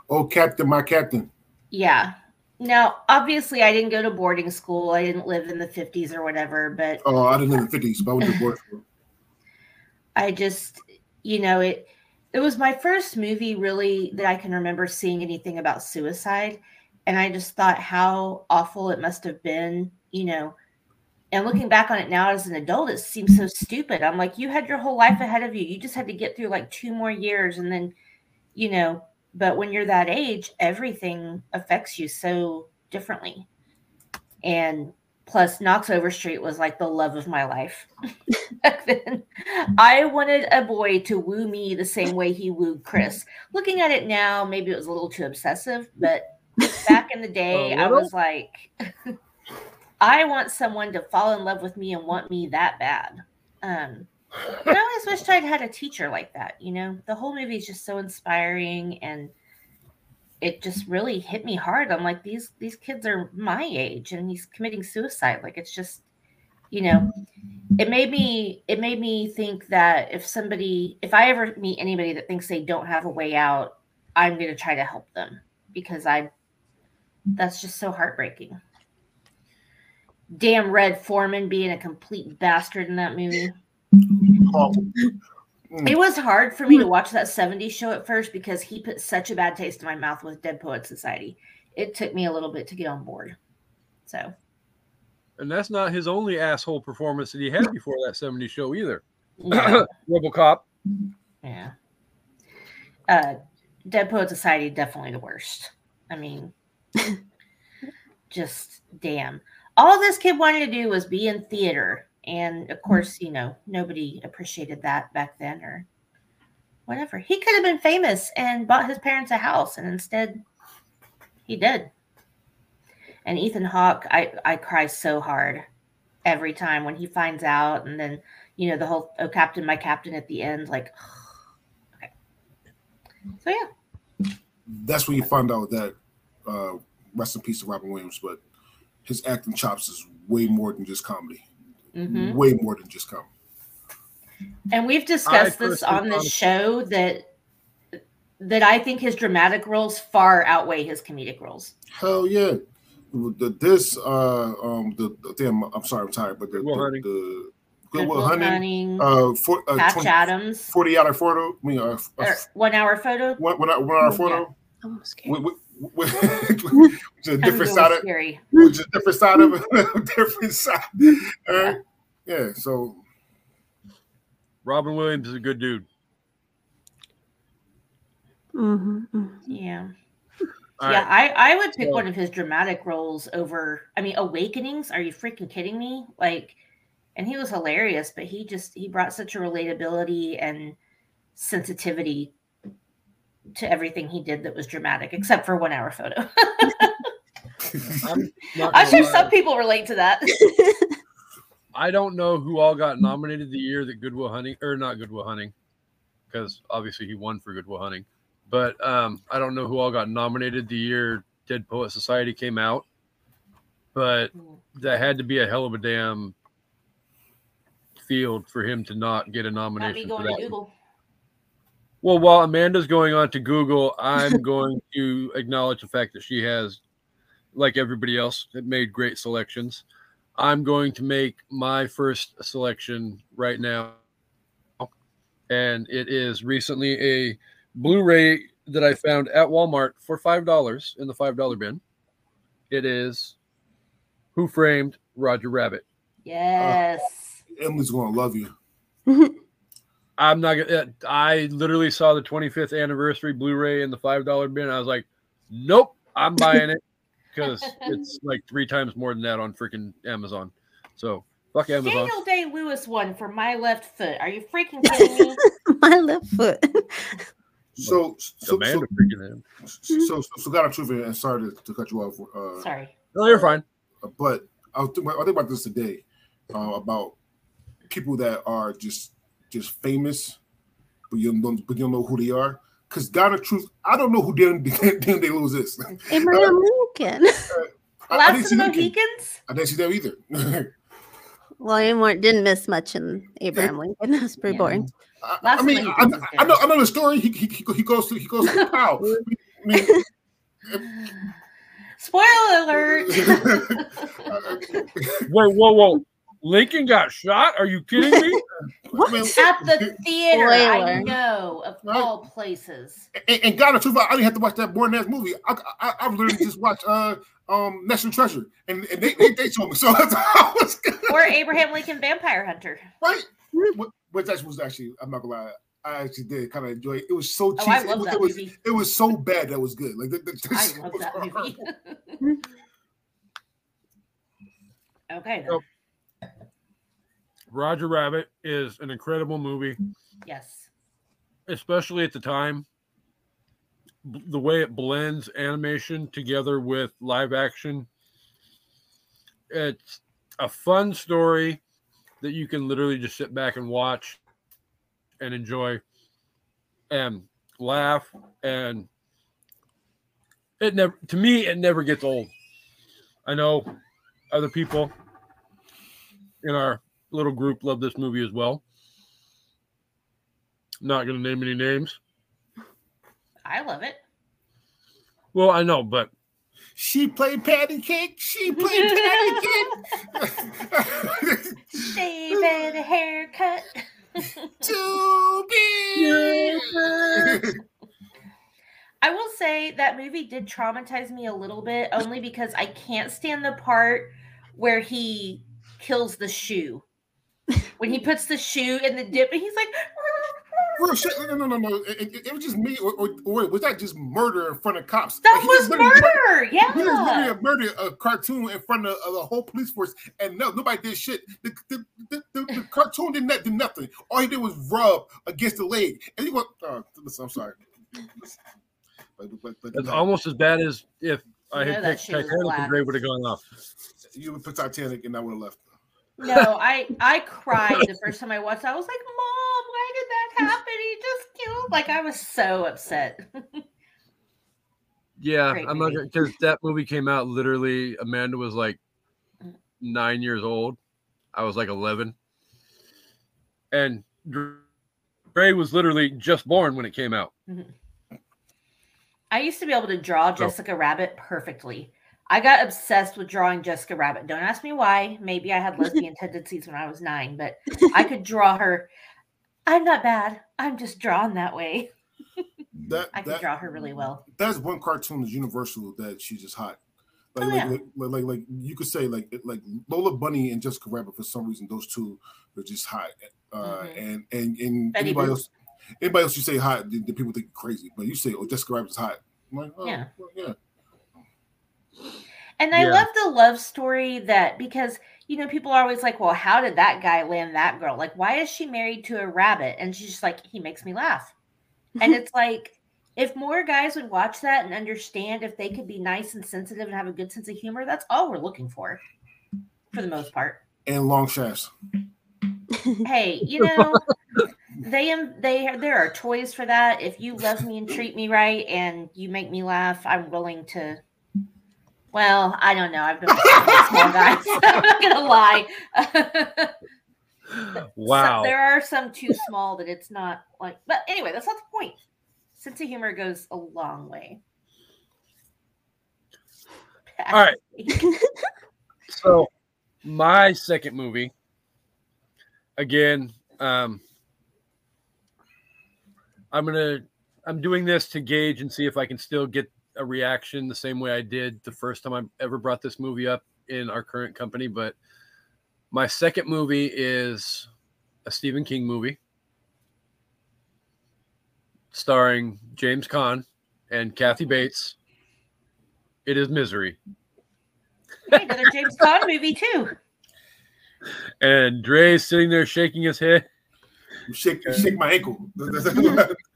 Oh, Captain, my Captain. Yeah. Now, obviously, I didn't go to boarding school. I didn't live in the 50s or whatever, but. Oh, I didn't live in the 50s, but I went to boarding school. <laughs> I just, you know, it. It was my first movie really that I can remember seeing anything about suicide. And I just thought how awful it must have been, you know, and looking back on it now as an adult, it seems so stupid. I'm like, you had your whole life ahead of you. You just had to get through like two more years and then, you know, but when you're that age, everything affects you so differently. And plus, Knox Overstreet was like the love of my life <laughs> back then. I wanted a boy to woo me the same way he wooed Chris. Looking at it now, maybe it was a little too obsessive, but back in the day, <laughs> I was like, <laughs> I want someone to fall in love with me and want me that bad. Um, I always wished I'd had a teacher like that. You know, the whole movie is just so inspiring and it just really hit me hard. I'm like, these these kids are my age and he's committing suicide. Like it's just, you know, it made me it made me think that if somebody if I ever meet anybody that thinks they don't have a way out, I'm gonna try to help them because I that's just so heartbreaking. Damn Red Foreman being a complete bastard in that movie. It was hard for me to watch that 70s show at first because he put such a bad taste in my mouth with Dead Poet Society. It took me a little bit to get on board. So, And that's not his only asshole performance that he had before that 70s show either. yeah. <coughs> Robocop. yeah. Uh, Dead Poet Society, definitely the worst. I mean, <laughs> just damn. All this kid wanted to do was be in theater. And of course, you know, nobody appreciated that back then or whatever. He could have been famous and bought his parents a house, and instead he did. And Ethan Hawke, I, I cry so hard every time when he finds out, and then you know the whole "Oh Captain, my Captain" at the end, like. <sighs> okay. So yeah, That's when you find out that uh, rest in peace to Robin Williams, but his acting chops is way more than just comedy. Mhm. Way more than just comedy. and we've discussed I this on this show that that I think his dramatic roles far outweigh his comedic roles. Hell yeah. The, this uh um the, the damn I'm sorry I'm tired but the Goodwill the, Hunting. the Good Goodwill Will Hunting Hunting, uh, for, uh Patch 20, Adams, 40 hour photo I mean uh, uh, one hour photo. one, one, hour- one hour Yeah. photo I'm scared. with, with, with, which is a different side of which is a different side of a different side uh, yeah so Robin Williams is a good dude. hmm Yeah. All yeah, right. I, I would pick So- one of his dramatic roles over. I mean, Awakenings. Are you freaking kidding me? Like, and he was hilarious, but he just he brought such a relatability and sensitivity to everything he did that was dramatic, except for one hour photo. <laughs> I'm I'm sure lie. some people relate to that. <laughs> I don't know who all got nominated the year that Good Will Hunting or not Good Will Hunting, because obviously he won for Good Will Hunting. But um, I don't know who all got nominated the year Dead Poet Society came out. But that had to be a hell of a damn field for him to not get a nomination for that. Well, while Amanda's going on to Google, I'm <laughs> going to acknowledge the fact that she has, like everybody else, made great selections. I'm going to make my first selection right now. And it is recently a Blu ray that I found at Walmart for $5 in the $5 bin. It is Who Framed Roger Rabbit. Yes. Uh, Emily's gonna love you <laughs> I'm not gonna. I literally saw the 25th anniversary Blu-ray in the five dollar bin. I was like, nope, I'm buying it because it's <laughs> like three times more than that on freaking Amazon. So fuck Amazon. Daniel Day Lewis won for my left foot. Are you freaking <laughs> kidding me? My left foot. so so Amanda so, freaking him. so, so, so got a truth and sorry to, to cut you off uh, Sorry. No, you're fine. but I was thinking, I think about this today uh, about people that are just just famous, but you don't but you don't know who they are. Because God of truth, I don't know who Dan <laughs> Dan Day Lewis is. Abraham Lincoln. <laughs> I, I Last didn't of see the them. Mohicans? I didn't see them either. <laughs> William Ward didn't miss much in Abraham Lincoln. It was pretty Yeah. boring. I, I mean, I, the Mohicans is I know good. I know the story. He he, he he goes to he goes to the pow. <laughs> I mean, Spoiler alert. Wait, whoa, whoa! Lincoln got shot? Are you kidding me? <laughs> I mean, At the theater, I know, of Right. all places. and, and God of truth, I didn't have to watch that boring ass movie. I I, I literally just watched uh um National Treasure, and, and they, they they told me so. <laughs> That's how I was or Abraham Lincoln Vampire Hunter. right? What, what that was actually, I'm not gonna lie, I actually did kind of enjoy it. It was so cheesy. Oh, I it, love was, that it was movie. it was so bad that was good. Like the, the, the I love was that movie. <laughs> okay. then. Roger Rabbit is an incredible movie, Yes. especially at the time. The way it blends animation together with live action. It's a fun story that you can literally just sit back and watch and enjoy and laugh and it never to me it never gets old. I know other people in our little group love this movie as well. Not going to name any names. I love it. Well, I know, but She played patty cake. She played patty cake. <laughs> Shave and a haircut. <laughs> to be. <laughs> I will say that movie did traumatize me a little bit, only because I can't stand the part where he kills the shoe. When he puts the shoe in the dip and he's like, Real shit. No, no, no, no. It, it- it was just me, or, or, or was that just murder in front of cops? that Like, he was just literally murder. He just Yeah. literally murdered a cartoon in front of, of the whole police force, and no, nobody did shit. The, the, the, the, the cartoon did not do nothing. All he did was rub against the leg, and he went. Oh, uh, listen, I'm sorry. But, but, but, it's no, almost as bad as if I You had know picked Titanic black. and Gray would have gone off. you would put Titanic, and I would have left. No, I I cried the first time I watched. it. I was like, "Mom, why did that happen? He just killed." Like I was so upset. <laughs> Yeah, Great I'm not because that movie came out literally. Amanda was like mm. nine years old. I was like 11, and Gray was literally just born when it came out. Mm-hmm. I used to be able to draw Oh. Jessica Rabbit perfectly. I got obsessed with drawing Jessica Rabbit. Don't ask me why. Maybe I had lesbian <laughs> tendencies when I was nine, but I could draw her. I'm not bad. I'm just drawn that way. That <laughs> I could that draw her really well. that's one cartoon that's universal that she's just hot. Like, Oh, like, yeah. like, like, like, like you could say like like Lola Bunny and Jessica Rabbit for some reason those two are just hot. Uh, Mhm. and and and Betty anybody Boop. else anybody else you say hot, the, the people think you're crazy. But you say oh Jessica Rabbit's hot. I'm like, oh, Yeah. well, yeah. And I Yeah. love the love story that because you know people are always like, "Well, how did that guy land that girl? Like, why is she married to a rabbit?" And she's just like, "He makes me laugh." And <laughs> it's like, if more guys would watch that and understand if they could be nice and sensitive and have a good sense of humor, that's all we're looking for, for the most part. And long shafts. Hey, you know, they am they there are toys for that. If you love me and treat me right and you make me laugh, I'm willing to. Well, I don't know. I've been small guys. So <laughs> I'm not gonna lie. <laughs> Wow. So, there are some too small that it's not like. But anyway, that's not the point. Sense of humor goes a long way. All right. <laughs> so my second movie again um i'm gonna i'm doing this to gauge and see if i can still get a reaction the same way i did the first time i ever brought this movie up in our current company but my second movie is a stephen king movie starring james Caan and kathy bates it is misery Hey, another James Bond movie too. and Dre's sitting there shaking his head. Shake shake my ankle. <laughs>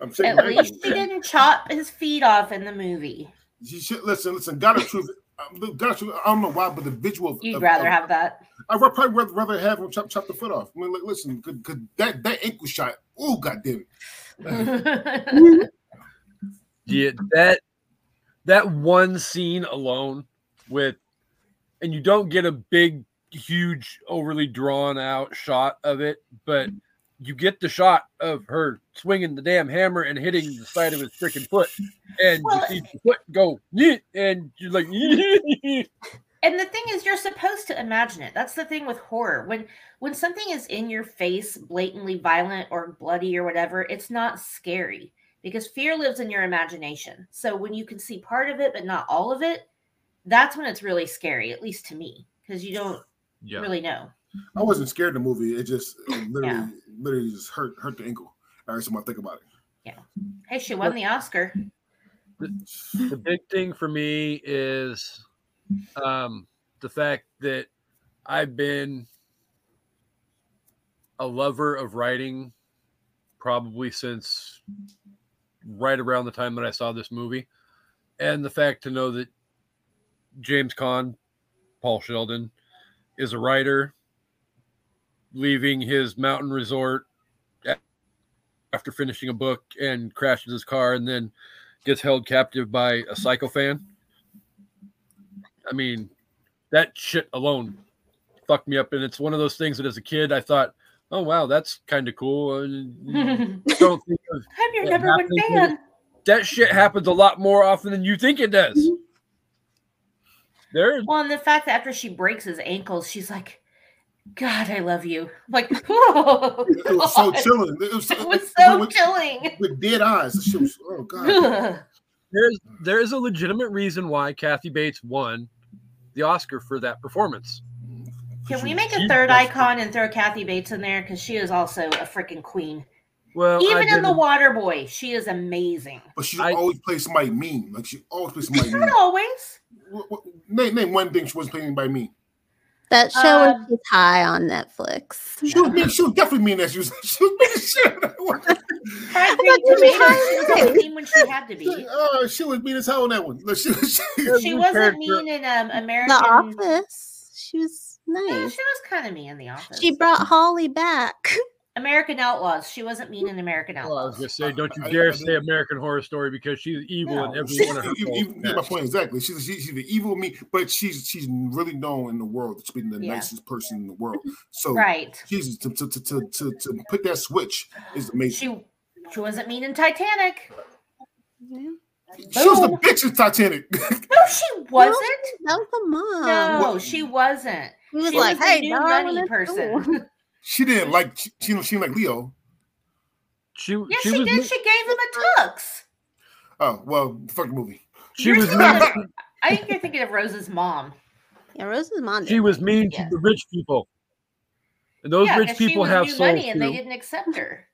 I'm shaking At least ankle. he didn't chop his feet off in the movie. You should, listen, listen. Gotta truth. um, Gotta truth. I don't know why, but the visual. Of, You'd of- rather of- have that. I'd probably rather, rather have him chop, chop the foot off. I mean, like, listen, could, could that that ankle shot? Oh, goddamn it! <laughs> Yeah, that that one scene alone with, and you don't get a big, huge, overly drawn out shot of it, but you get the shot of her swinging the damn hammer and hitting the side of his freaking foot, and Well, you see the foot go, and you're like, <laughs> and the thing is you're supposed to imagine it that's the thing with horror when when something is in your face blatantly violent or bloody or whatever it's not scary because fear lives in your imagination so when you can see part of it but not all of it that's when it's really scary, at least to me, because you don't Yeah. really know. I wasn't scared of the movie. It just it <laughs> literally, literally just hurt hurt the ankle. Every time I think about it. Yeah. Hey, she won the Oscar. the big thing for me is um, the fact that I've been a lover of writing probably since right around the time that I saw this movie. And the fact to know that James Caan, Paul Sheldon, is a writer leaving his mountain resort after finishing a book and crashes his car and then gets held captive by a psycho fan. I mean, that shit alone fucked me up. And it's one of those things that as a kid I thought, oh wow, that's kind of cool. And you I'm <laughs> don't think of your number one fan. that shit happens a lot more often than you think it does. Mm-hmm. There, Well, and the fact that after she breaks his ankles, she's like, God, I love you. I'm like, oh, <laughs> It was so chilling. It was, <laughs> It was so with, chilling. with dead eyes. Was, oh god. <laughs> There's there is a legitimate reason why Kathy Bates won the Oscar for that performance. Can we make a third icon and throw Kathy Bates in there? Because she is also a freaking queen. Well, Even in The Water Boy, she is amazing. But she I- always plays somebody mean. Like she always plays somebody mean. Not always. What- what- name, name one thing she wasn't playing by me. That show where Um, high on Netflix. She was mean. She was definitely mean as she was. She was mean as shit. Fried thought green you were tomatoes. She was mean when she had to be. <laughs> Oh, she was mean as hell on that one. Like, <laughs> she, she, She wasn't character. mean in um, The American. Office. She was Yeah, nice. she was kind of mean in The Office. She brought Holly back. <laughs> American Outlaws. She wasn't mean in American Well, I was Outlaws. gonna say, don't you I- I- dare say American Horror Story because she's evil in every She's, one of her. you, you, roles. my point exactly. She's she, she's the evil me, but she's she's really known in the world as being the Yeah. nicest person in the world. So Right. Jesus, to, to, to, to, to, to put that switch is amazing. She she wasn't mean in Titanic. She, was the bitch in Titanic. No, she wasn't. That was the mom. No, What- she wasn't. He was She like, was hey, a new dog, money person. <laughs> go." she didn't like she, she didn't like Leo. She, Yeah, she, she, was, did. me- She gave him a tux. Oh well, fuck the movie. she You're was, mean, of- I think you're thinking of Rose's mom. Yeah, Rose's mom. she was mean Yeah. to the rich people, and those yeah, rich 'cause she people was have new souls money and they didn't accept her.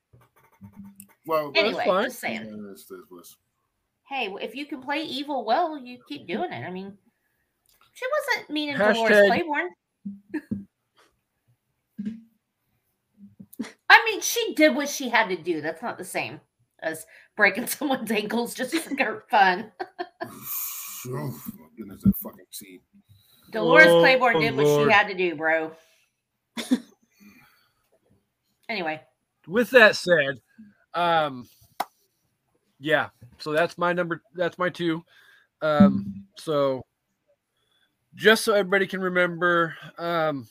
Well, That's Anyway, fine. just saying. yeah, that's- that's what's- Hey, if you can play evil well, you keep doing it. I mean, she wasn't mean in Hashtag- Dolores Claiborne. I mean, she did what she had to do. That's not the same as breaking <laughs> someone's ankles just for fun. <laughs> oh my goodness, that fucking scene. Dolores Oh, Claiborne did what Lord. she had to do, bro. anyway, with that said, um, yeah, so that's my number. That's my two. Um, so just so everybody can remember, um,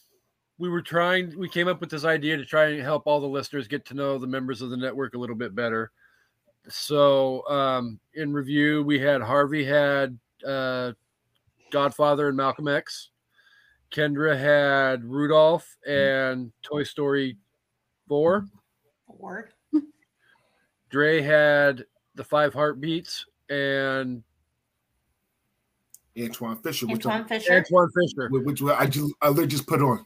we were trying. We came up with this idea to try and help all the listeners get to know the members of the network a little bit better. So, um, in review, we had Harvey had uh, Godfather and Malcolm X. Kendra had Rudolph and Toy Story 4. 4 <laughs> Dre had the five heartbeats and Antwone Fisher, which, Antoine I, Fisher. Antwone Fisher. which I just I just put on.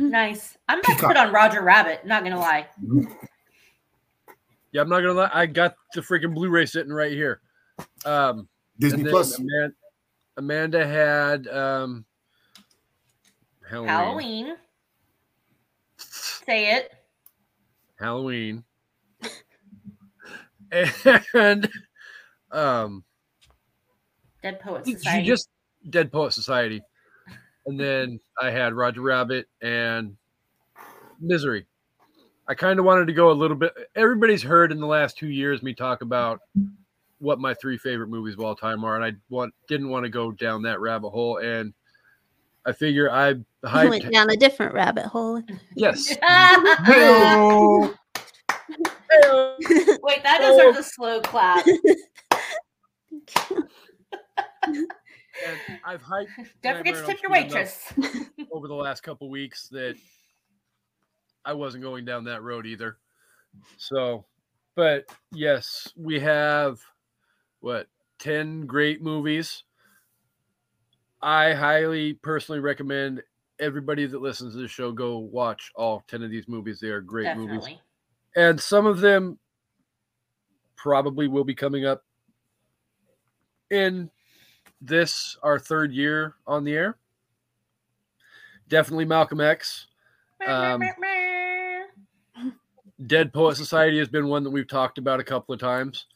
Nice. I'm about to put on Roger Rabbit. Not gonna lie. Yeah, I'm not gonna lie. I got the freaking Blu-ray sitting right here. Um, Disney Plus. Amanda, Amanda had um, Halloween. Halloween. Say it. Halloween. <laughs> and um, Dead Poet she Society. just Dead Poet Society. And then I had Roger Rabbit and Misery. I kind of wanted to go a little bit. Everybody's heard in the last two years me talk about what my three favorite movies of all time are, and I want didn't want to go down that rabbit hole. And I figure I hyped. went down a different rabbit hole. Yes. <laughs> Wait, that deserves a slow clap. <laughs> <laughs> And I've hyped <laughs> Don't forget to tip your waitress. <laughs> over the last couple weeks that I wasn't going down that road either. So, but yes, we have what 10 great movies. I highly personally recommend everybody that listens to the show go watch all 10 of these movies. They are great movies. And some of them probably will be coming up in this, our third year on the air. Definitely Malcolm X. Um, Dead Poet Society has been one that we've talked about a couple of times.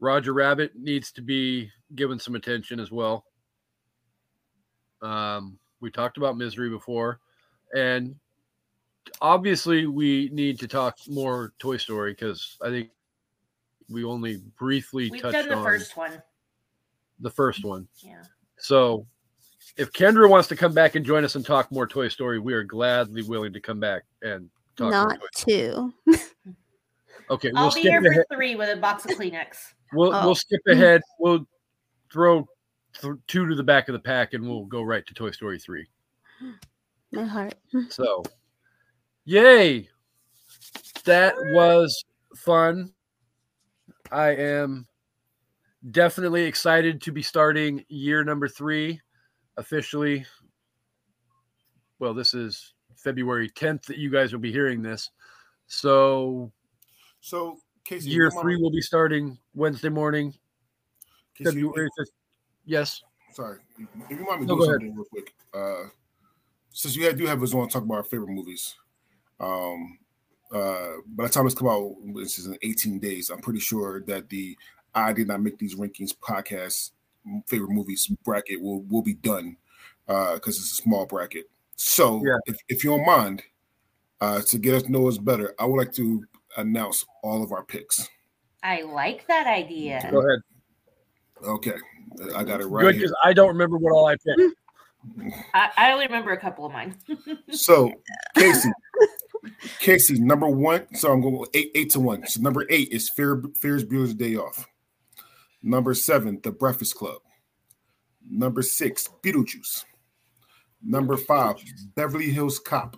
Roger Rabbit needs to be given some attention as well. Um, we talked about Misery before, and obviously we need to talk more Toy Story because I think we only briefly We've touched done the on first one. The first one. Yeah. So if Kendra wants to come back and join us and talk more Toy Story, we are gladly willing to come back and talk more Not Toy Story. two. <laughs> Okay, we'll I'll be here ahead. for three with a box of Kleenex. <laughs> We'll Oh. we'll skip ahead. We'll throw th- two to the back of the pack, and we'll go right to Toy Story three. <gasps> My heart. <laughs> So, yay! That was fun. I am definitely excited to be starting year number three officially. Well, this is February 10th that you guys will be hearing this. So, So, Kasey, year three will be starting Wednesday morning, Kasey, February 5th. Yes. Sorry, if you mind me No, doing go ahead. something real quick. Uh, since you do have us on talk about our favorite movies, um, uh, by the time it's come out, this is in 18 days. I'm pretty sure that the I did not make these rankings podcast favorite movies bracket will will be done because it's a small bracket. So, Yeah. if, if you don't mind, uh, to get us know us better, I would like to announce all of our picks. I like that idea. Go ahead. Okay, I got it right Good here. because I don't remember what all I picked. I, I only remember a couple of mine. <laughs> So, Kasey, Kasey, number one. So I'm going eight, eight to one. So number eight is Fear, Ferris Bueller's Day Off. Number seven, The Breakfast Club. Number six, Beetlejuice. Number five, Beverly Hills Cop.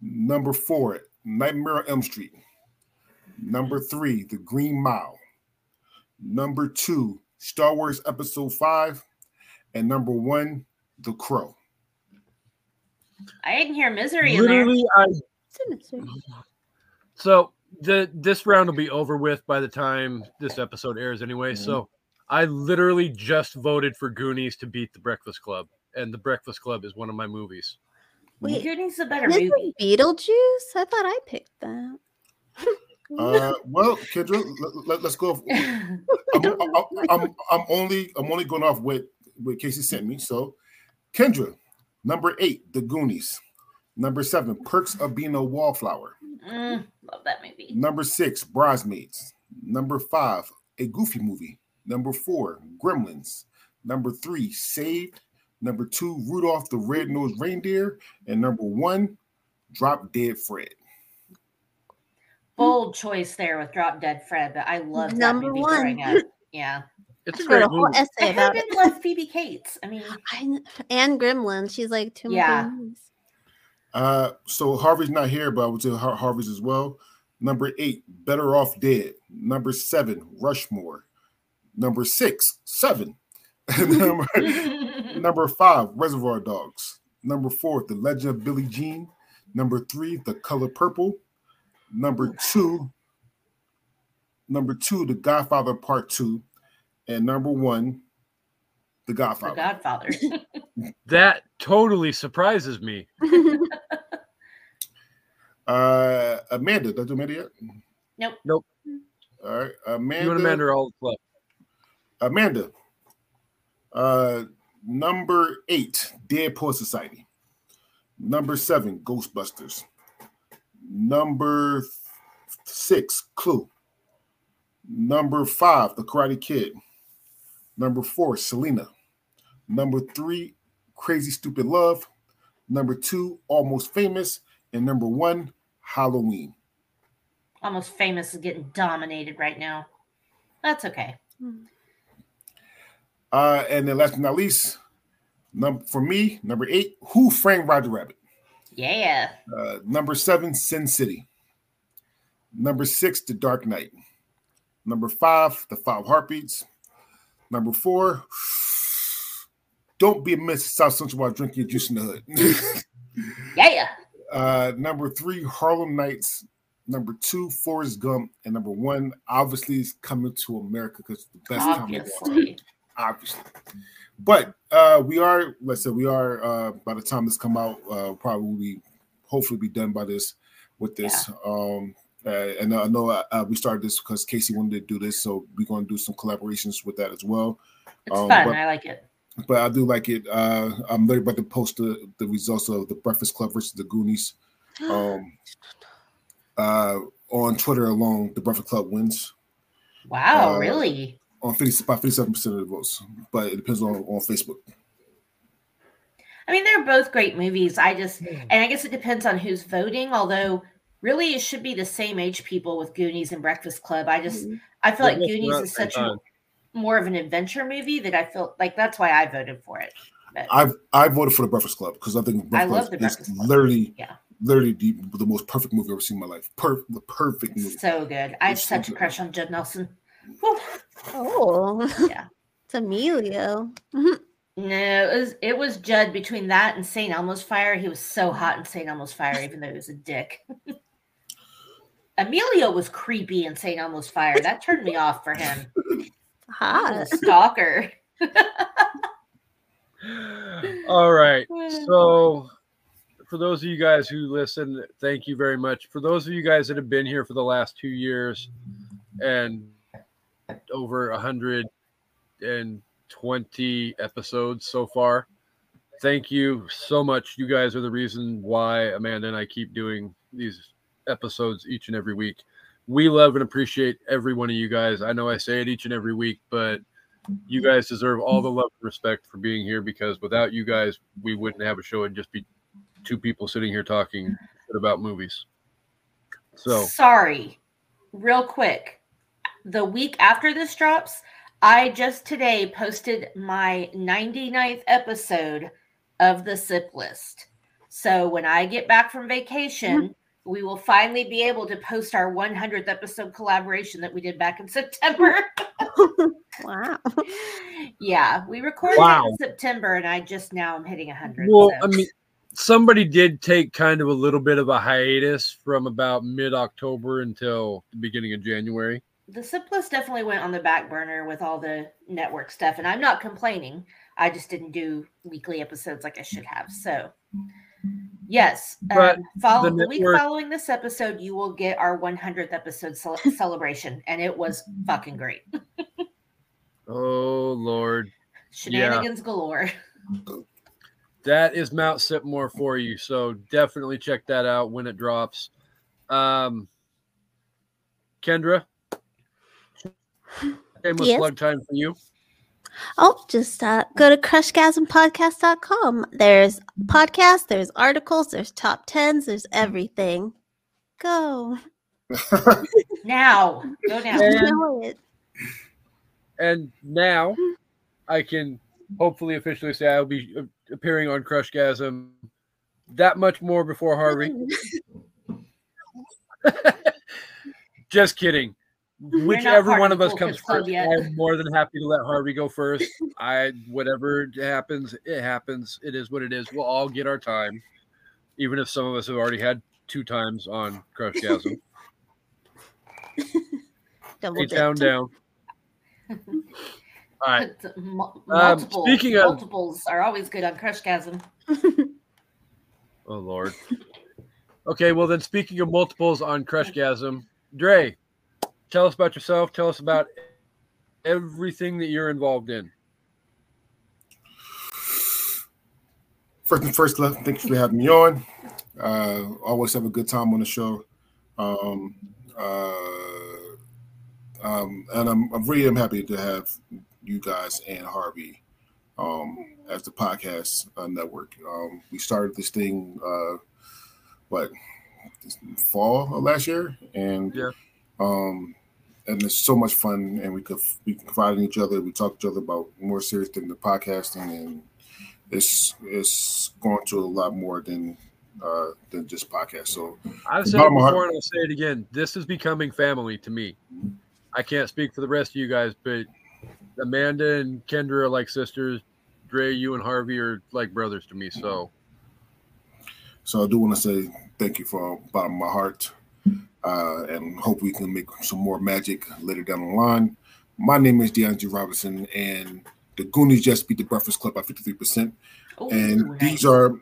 Number four, Nightmare on Elm Street. Number three, The Green Mile. Number two, Star Wars Episode Five, and number one, The Crow. I didn't hear misery in there. Literally, I so the this round will be over with by the time this episode airs anyway. So I literally just voted for Goonies to beat The Breakfast Club, and The Breakfast Club is one of my movies. Wait, Goonies is a better This movie. is Beetlejuice? I thought I picked that. <laughs> <laughs> Uh, well, Kendra, let, us go. <laughs> I'm, I'm, I'm, I'm only I'm only going off what what Kasey sent me. So, Kendra, number eight, The Goonies. Number seven, Perks of Being a Wallflower. Mm, love that movie. Number six, Bridesmaids. Number five, a Goofy movie. Number four, Gremlins. Number three, Saved. Number two, Rudolph the Red-Nosed Reindeer. And number one, Drop Dead Fred. Bold choice there with Drop Dead Fred, but I loved that Number movie one. growing up. Yeah. <laughs> It's a I wrote great a whole movie. I essay about it. haven't Phoebe Cates. I mean, I, kn- and Gremlin. She's like two Yeah. movies. Uh, so Harvey's not here, but I would say Har- Harvey's as well. Number eight, Better Off Dead. Number seven, Rushmore. Number six, Seven. <laughs> number, <laughs> number five, Reservoir Dogs. Number four, The Legend of Billie Jean. Number three, The Color Purple. Number two, number two, The Godfather Part Two, and number one, The Godfather. The Godfather. Godfather. <laughs> That totally surprises me. Uh, Amanda, did I do Amanda yet? Nope. Nope. All right, Amanda. You and Amanda are all club. Amanda, uh, number eight, Dead Poet Society. Number seven, Ghostbusters. Number six, Clue. Number five, The Karate Kid. Number four, Selena. Number three, Crazy Stupid Love. Number two, Almost Famous. And number one, Halloween. Almost famous is getting dominated right now. That's okay. Uh, and then last but not least, number for me, number eight, Who Framed Roger Rabbit. Yeah. Uh, number seven, Sin City. Number six, The Dark Knight. Number five, The Five Heartbeats. Number four, <sighs> don't be a miss South Central while drinking your juice in the hood. <laughs> Yeah. Uh, number three, Harlem Nights. Number two, Forrest Gump, and number one, obviously, is coming to America because the best comedy of all Obviously. obviously. But uh, we are, let's say, we are. Uh, by the time this come out, uh, probably hopefully, be done by this with this. Um, uh, and I know uh, we started this because Kasey wanted to do this, so we're going to do some collaborations with that as well. It's Um, fun. I like it. But I do like it. Uh, I'm very about to post the, the results of the Breakfast Club versus the Goonies. <gasps> Um, uh, on Twitter alone, the Breakfast Club wins Wow, uh, really? on 50, about 57% of the votes, but it depends on, on Facebook. I mean, they're both great movies. I just, and I guess it depends on who's voting. Although, really, it should be the same age people with Goonies and Breakfast Club. I just, I feel like Goonies is such a time. More of an adventure movie that I feel like that's why I voted for it. But I've I voted for the Breakfast Club because I think I Breakfast love Club The is Breakfast Club. literally, Yeah. literally the, the most perfect movie I've ever seen in my life. Per, the perfect movie. so good. I have It's so such a crush on Judd Nelson. Whew. Oh, Yeah. <laughs> it's Emilio. No, it was it was Judd between that and St. Elmo's Fire. He was so hot in St. Elmo's Fire, even though he was a dick. <laughs> Emilio was creepy in St. Elmo's Fire. That turned me off for him. <laughs> He Hot. <laughs> stalker. <laughs> All right. So, for those of you guys who listen, thank you very much. For those of you guys that have been here for the last two years and over a hundred and twenty episodes so far, thank you so much. You guys are the reason why Amanda and I keep doing these episodes each and every week. We love and appreciate every one of you guys. I know I say it each and every week, but you guys deserve all the love and respect for being here because without you guys, we wouldn't have a show and just be two people sitting here talking about movies. So, sorry, real quick. The week after this drops, I just today posted my 99th episode of the SIP list. So when I get back from vacation, we will finally be able to post our 100th episode collaboration that we did back in <laughs> September. <laughs> Wow. yeah, we recorded Wow. it in September, and I just now am hitting 100. well, so- I mean, somebody did take kind of a little bit of a hiatus from about mid October until the beginning of January. the SIP list definitely went on the back burner with all the network stuff and i'm not complaining i just didn't do weekly episodes like i should have so yes But um, follow the the, week following this episode you will get our 100th episode cel- <laughs> celebration and it was fucking great Oh Lord, shenanigans galore that is Mount Sipmore for you. So definitely check that out when it drops. Um, Kendra, shameless Yes. plug time for you. Oh, just uh, go to crushgasmpodcast.com. There's podcasts, there's articles, there's top tens, there's everything. Go. <laughs> now go now And- Enjoy it. And now I can hopefully officially say I'll be uh, appearing on Crushgasm that much more before Harvey. <laughs> Just kidding. Not Whichever one of of us comes Cool Kids Club first, yet. I'm more than happy to let Harvey go first. <laughs> I whatever happens, it happens. It is what it is. We'll all get our time, even if some of us have already had two times on Crushgasm. <laughs> Double down, down. <laughs> All right. Mul- Um, multiple speaking of- multiples are always good on crushgasm Oh Lord. Okay, well then speaking of multiples on Crushgasm, Dre, tell us about yourself. Tell us about everything that you're involved in. First and first, left. Thank you for having me on. Uh, always have a good time on the show. Um, uh, um, and I'm, I'm really am happy to have you guys and Harvey um, as the podcast uh, network. Um, we started this thing, uh, what, fall of last year, and Yeah. um, and it's so much fun. And we could we confide in each other. We talk to each other about more serious than the podcasting, and it's it's going to a lot more than uh, than just podcast. So I've said it bottom of my before and I'll say it again. This is becoming family to me. I can't speak for the rest of you guys, but Amanda and Kendra are like sisters. Dre, you and Harvey are like brothers to me. So So I do want to say thank you from the bottom of my heart, uh, and hope we can make some more magic later down the line. My name is DeAndre Robinson, and the Goonies just beat the Breakfast Club by 53%. Ooh, And nice. these are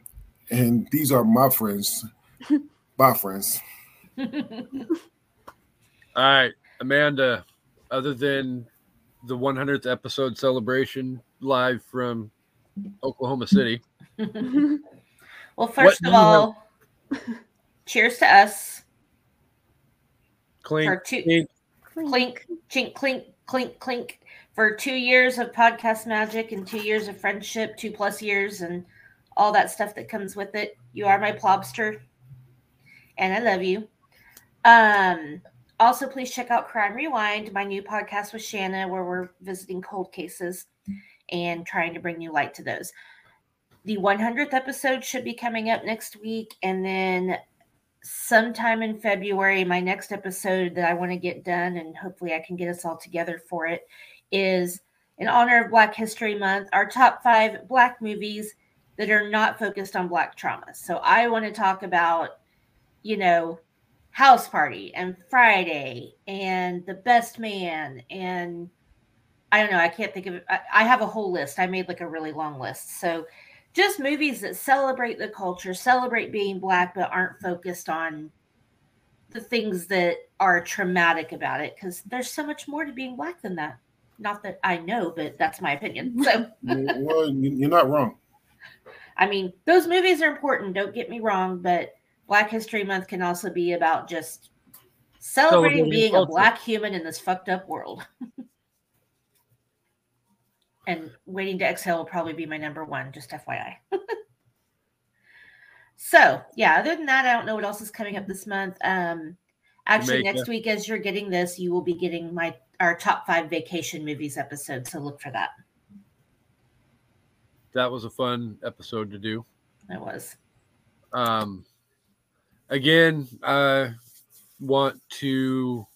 and these are my friends, <laughs> my friends. <laughs> All right, Amanda, other than the 100th episode celebration live from Oklahoma City, <laughs> well, first do of you have- all, cheers to us clink, for two clink, clink, chink, clink, clink, clink for two years of podcast magic and two years of friendship, two plus years, and all that stuff that comes with it. You are my plobster, and I love you. Um, also, please check out Crime Rewind, my new podcast with Shanna, where we're visiting cold cases and trying to bring new light to those. The 100th episode should be coming up next week, and then sometime in February, my next episode that I want to get done, and hopefully I can get us all together for it, is in honor of Black History Month, our top five Black movies that are not focused on Black trauma. So I want to talk about, you know, House Party and Friday and The Best Man and I don't know. I can't think of it. I, I have a whole list. I made like a really long list. So just movies that celebrate the culture, celebrate being black, but aren't focused on the things that are traumatic about it. Because there's so much more to being black than that. Not that I know, but that's my opinion. <laughs> So well, you- you're not wrong. I mean, those movies are important. Don't get me wrong, but Black History Month can also be about just celebrating Celebrating being culture. a black human in this fucked up world. <laughs> and waiting to exhale will probably be my number one, just FYI. <laughs> so yeah, other than that, I don't know what else is coming up this month. Um actually next week as you're getting this, you will be getting my our top five vacation movies episode. So look for that. that was a fun episode to do. It was. Um, again, I want to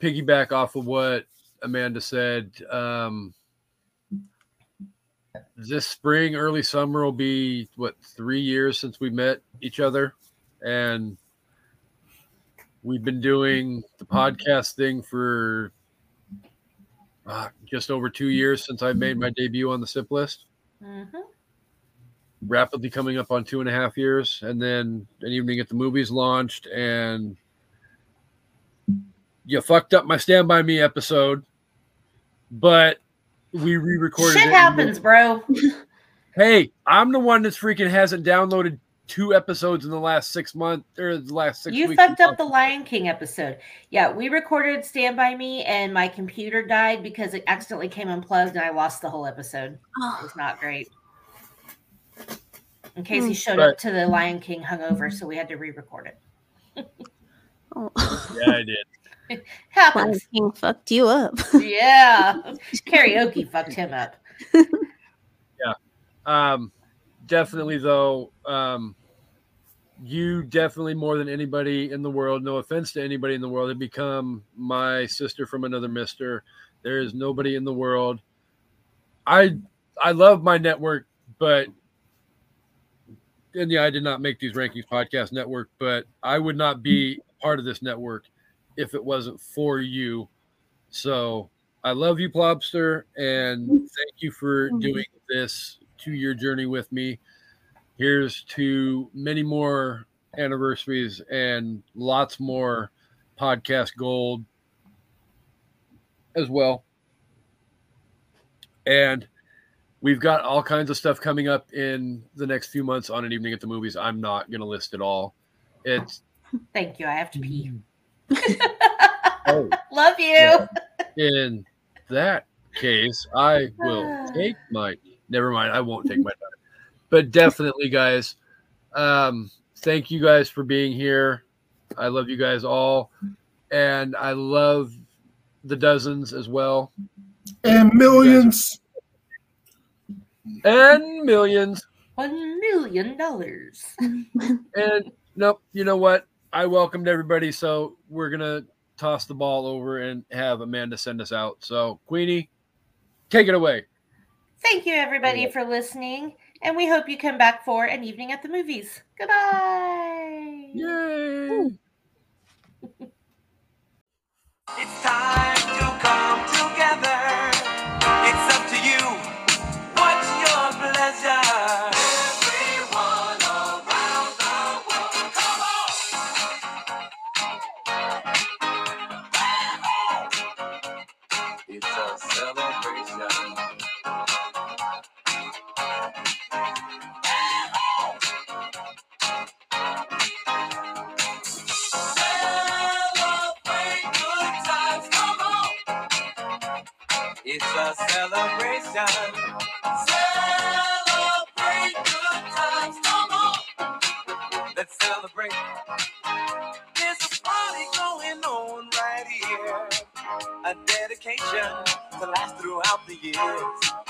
piggyback off of what Amanda said. Um, this spring, early summer will be what three years since we met each other, and we've been doing the podcast thing for uh, just over two years since I made my debut on the SIP list. Mhm. rapidly coming up on two and a half years, and then an evening at the movies launched, and you fucked up my Stand By Me episode, but we re-recorded Shit it. happens, bro. <laughs> Hey, I'm the one that's freaking hasn't downloaded two episodes in the last six months or the last six You weeks. fucked up the Lion King episode. Yeah, we recorded Stand By Me and my computer died because it accidentally came unplugged and I lost the whole episode. It Oh, was not great. In Kasey Hmm. showed Right. up to the Lion King hungover, so we had to re record it. <laughs> oh. Yeah, I did. Lion Happens. King fucked you up. yeah. <laughs> Karaoke fucked him up. <laughs> Yeah. Um, definitely though, um, you definitely more than anybody in the world. No offense to anybody in the world, have become my sister from another mister. There is nobody in the world. I I love my network, but and yeah, I did not make these rankings podcast network, but I would not be part of this network if it wasn't for you. So I love you, Plobster, and thank you for mm-hmm. doing this two year journey with me. Here's to many more anniversaries and lots more podcast gold as well. And we've got all kinds of stuff coming up in the next few months on an evening at the movies. I'm not going to list it all. It's <laughs> Thank you. I have to pee. Mm-hmm. <laughs> oh, Love you. in that case, I will <sighs> take my. Never mind, I won't take my time. But definitely, guys, um, thank you guys for being here. I love you guys all, and I love the dozens as well, And millions. and millions. One million dollars. And nope, you know what? I welcomed everybody, so we're gonna toss the ball over and have Amanda send us out. So, Queenie, take it away. Thank you, everybody, Yeah. for listening. And we hope you come back for an evening at the movies. Goodbye. Yay! It's time to come together. Celebration. Celebrate good times, come on! Let's celebrate. There's a party going on right here. A dedication to last throughout the years.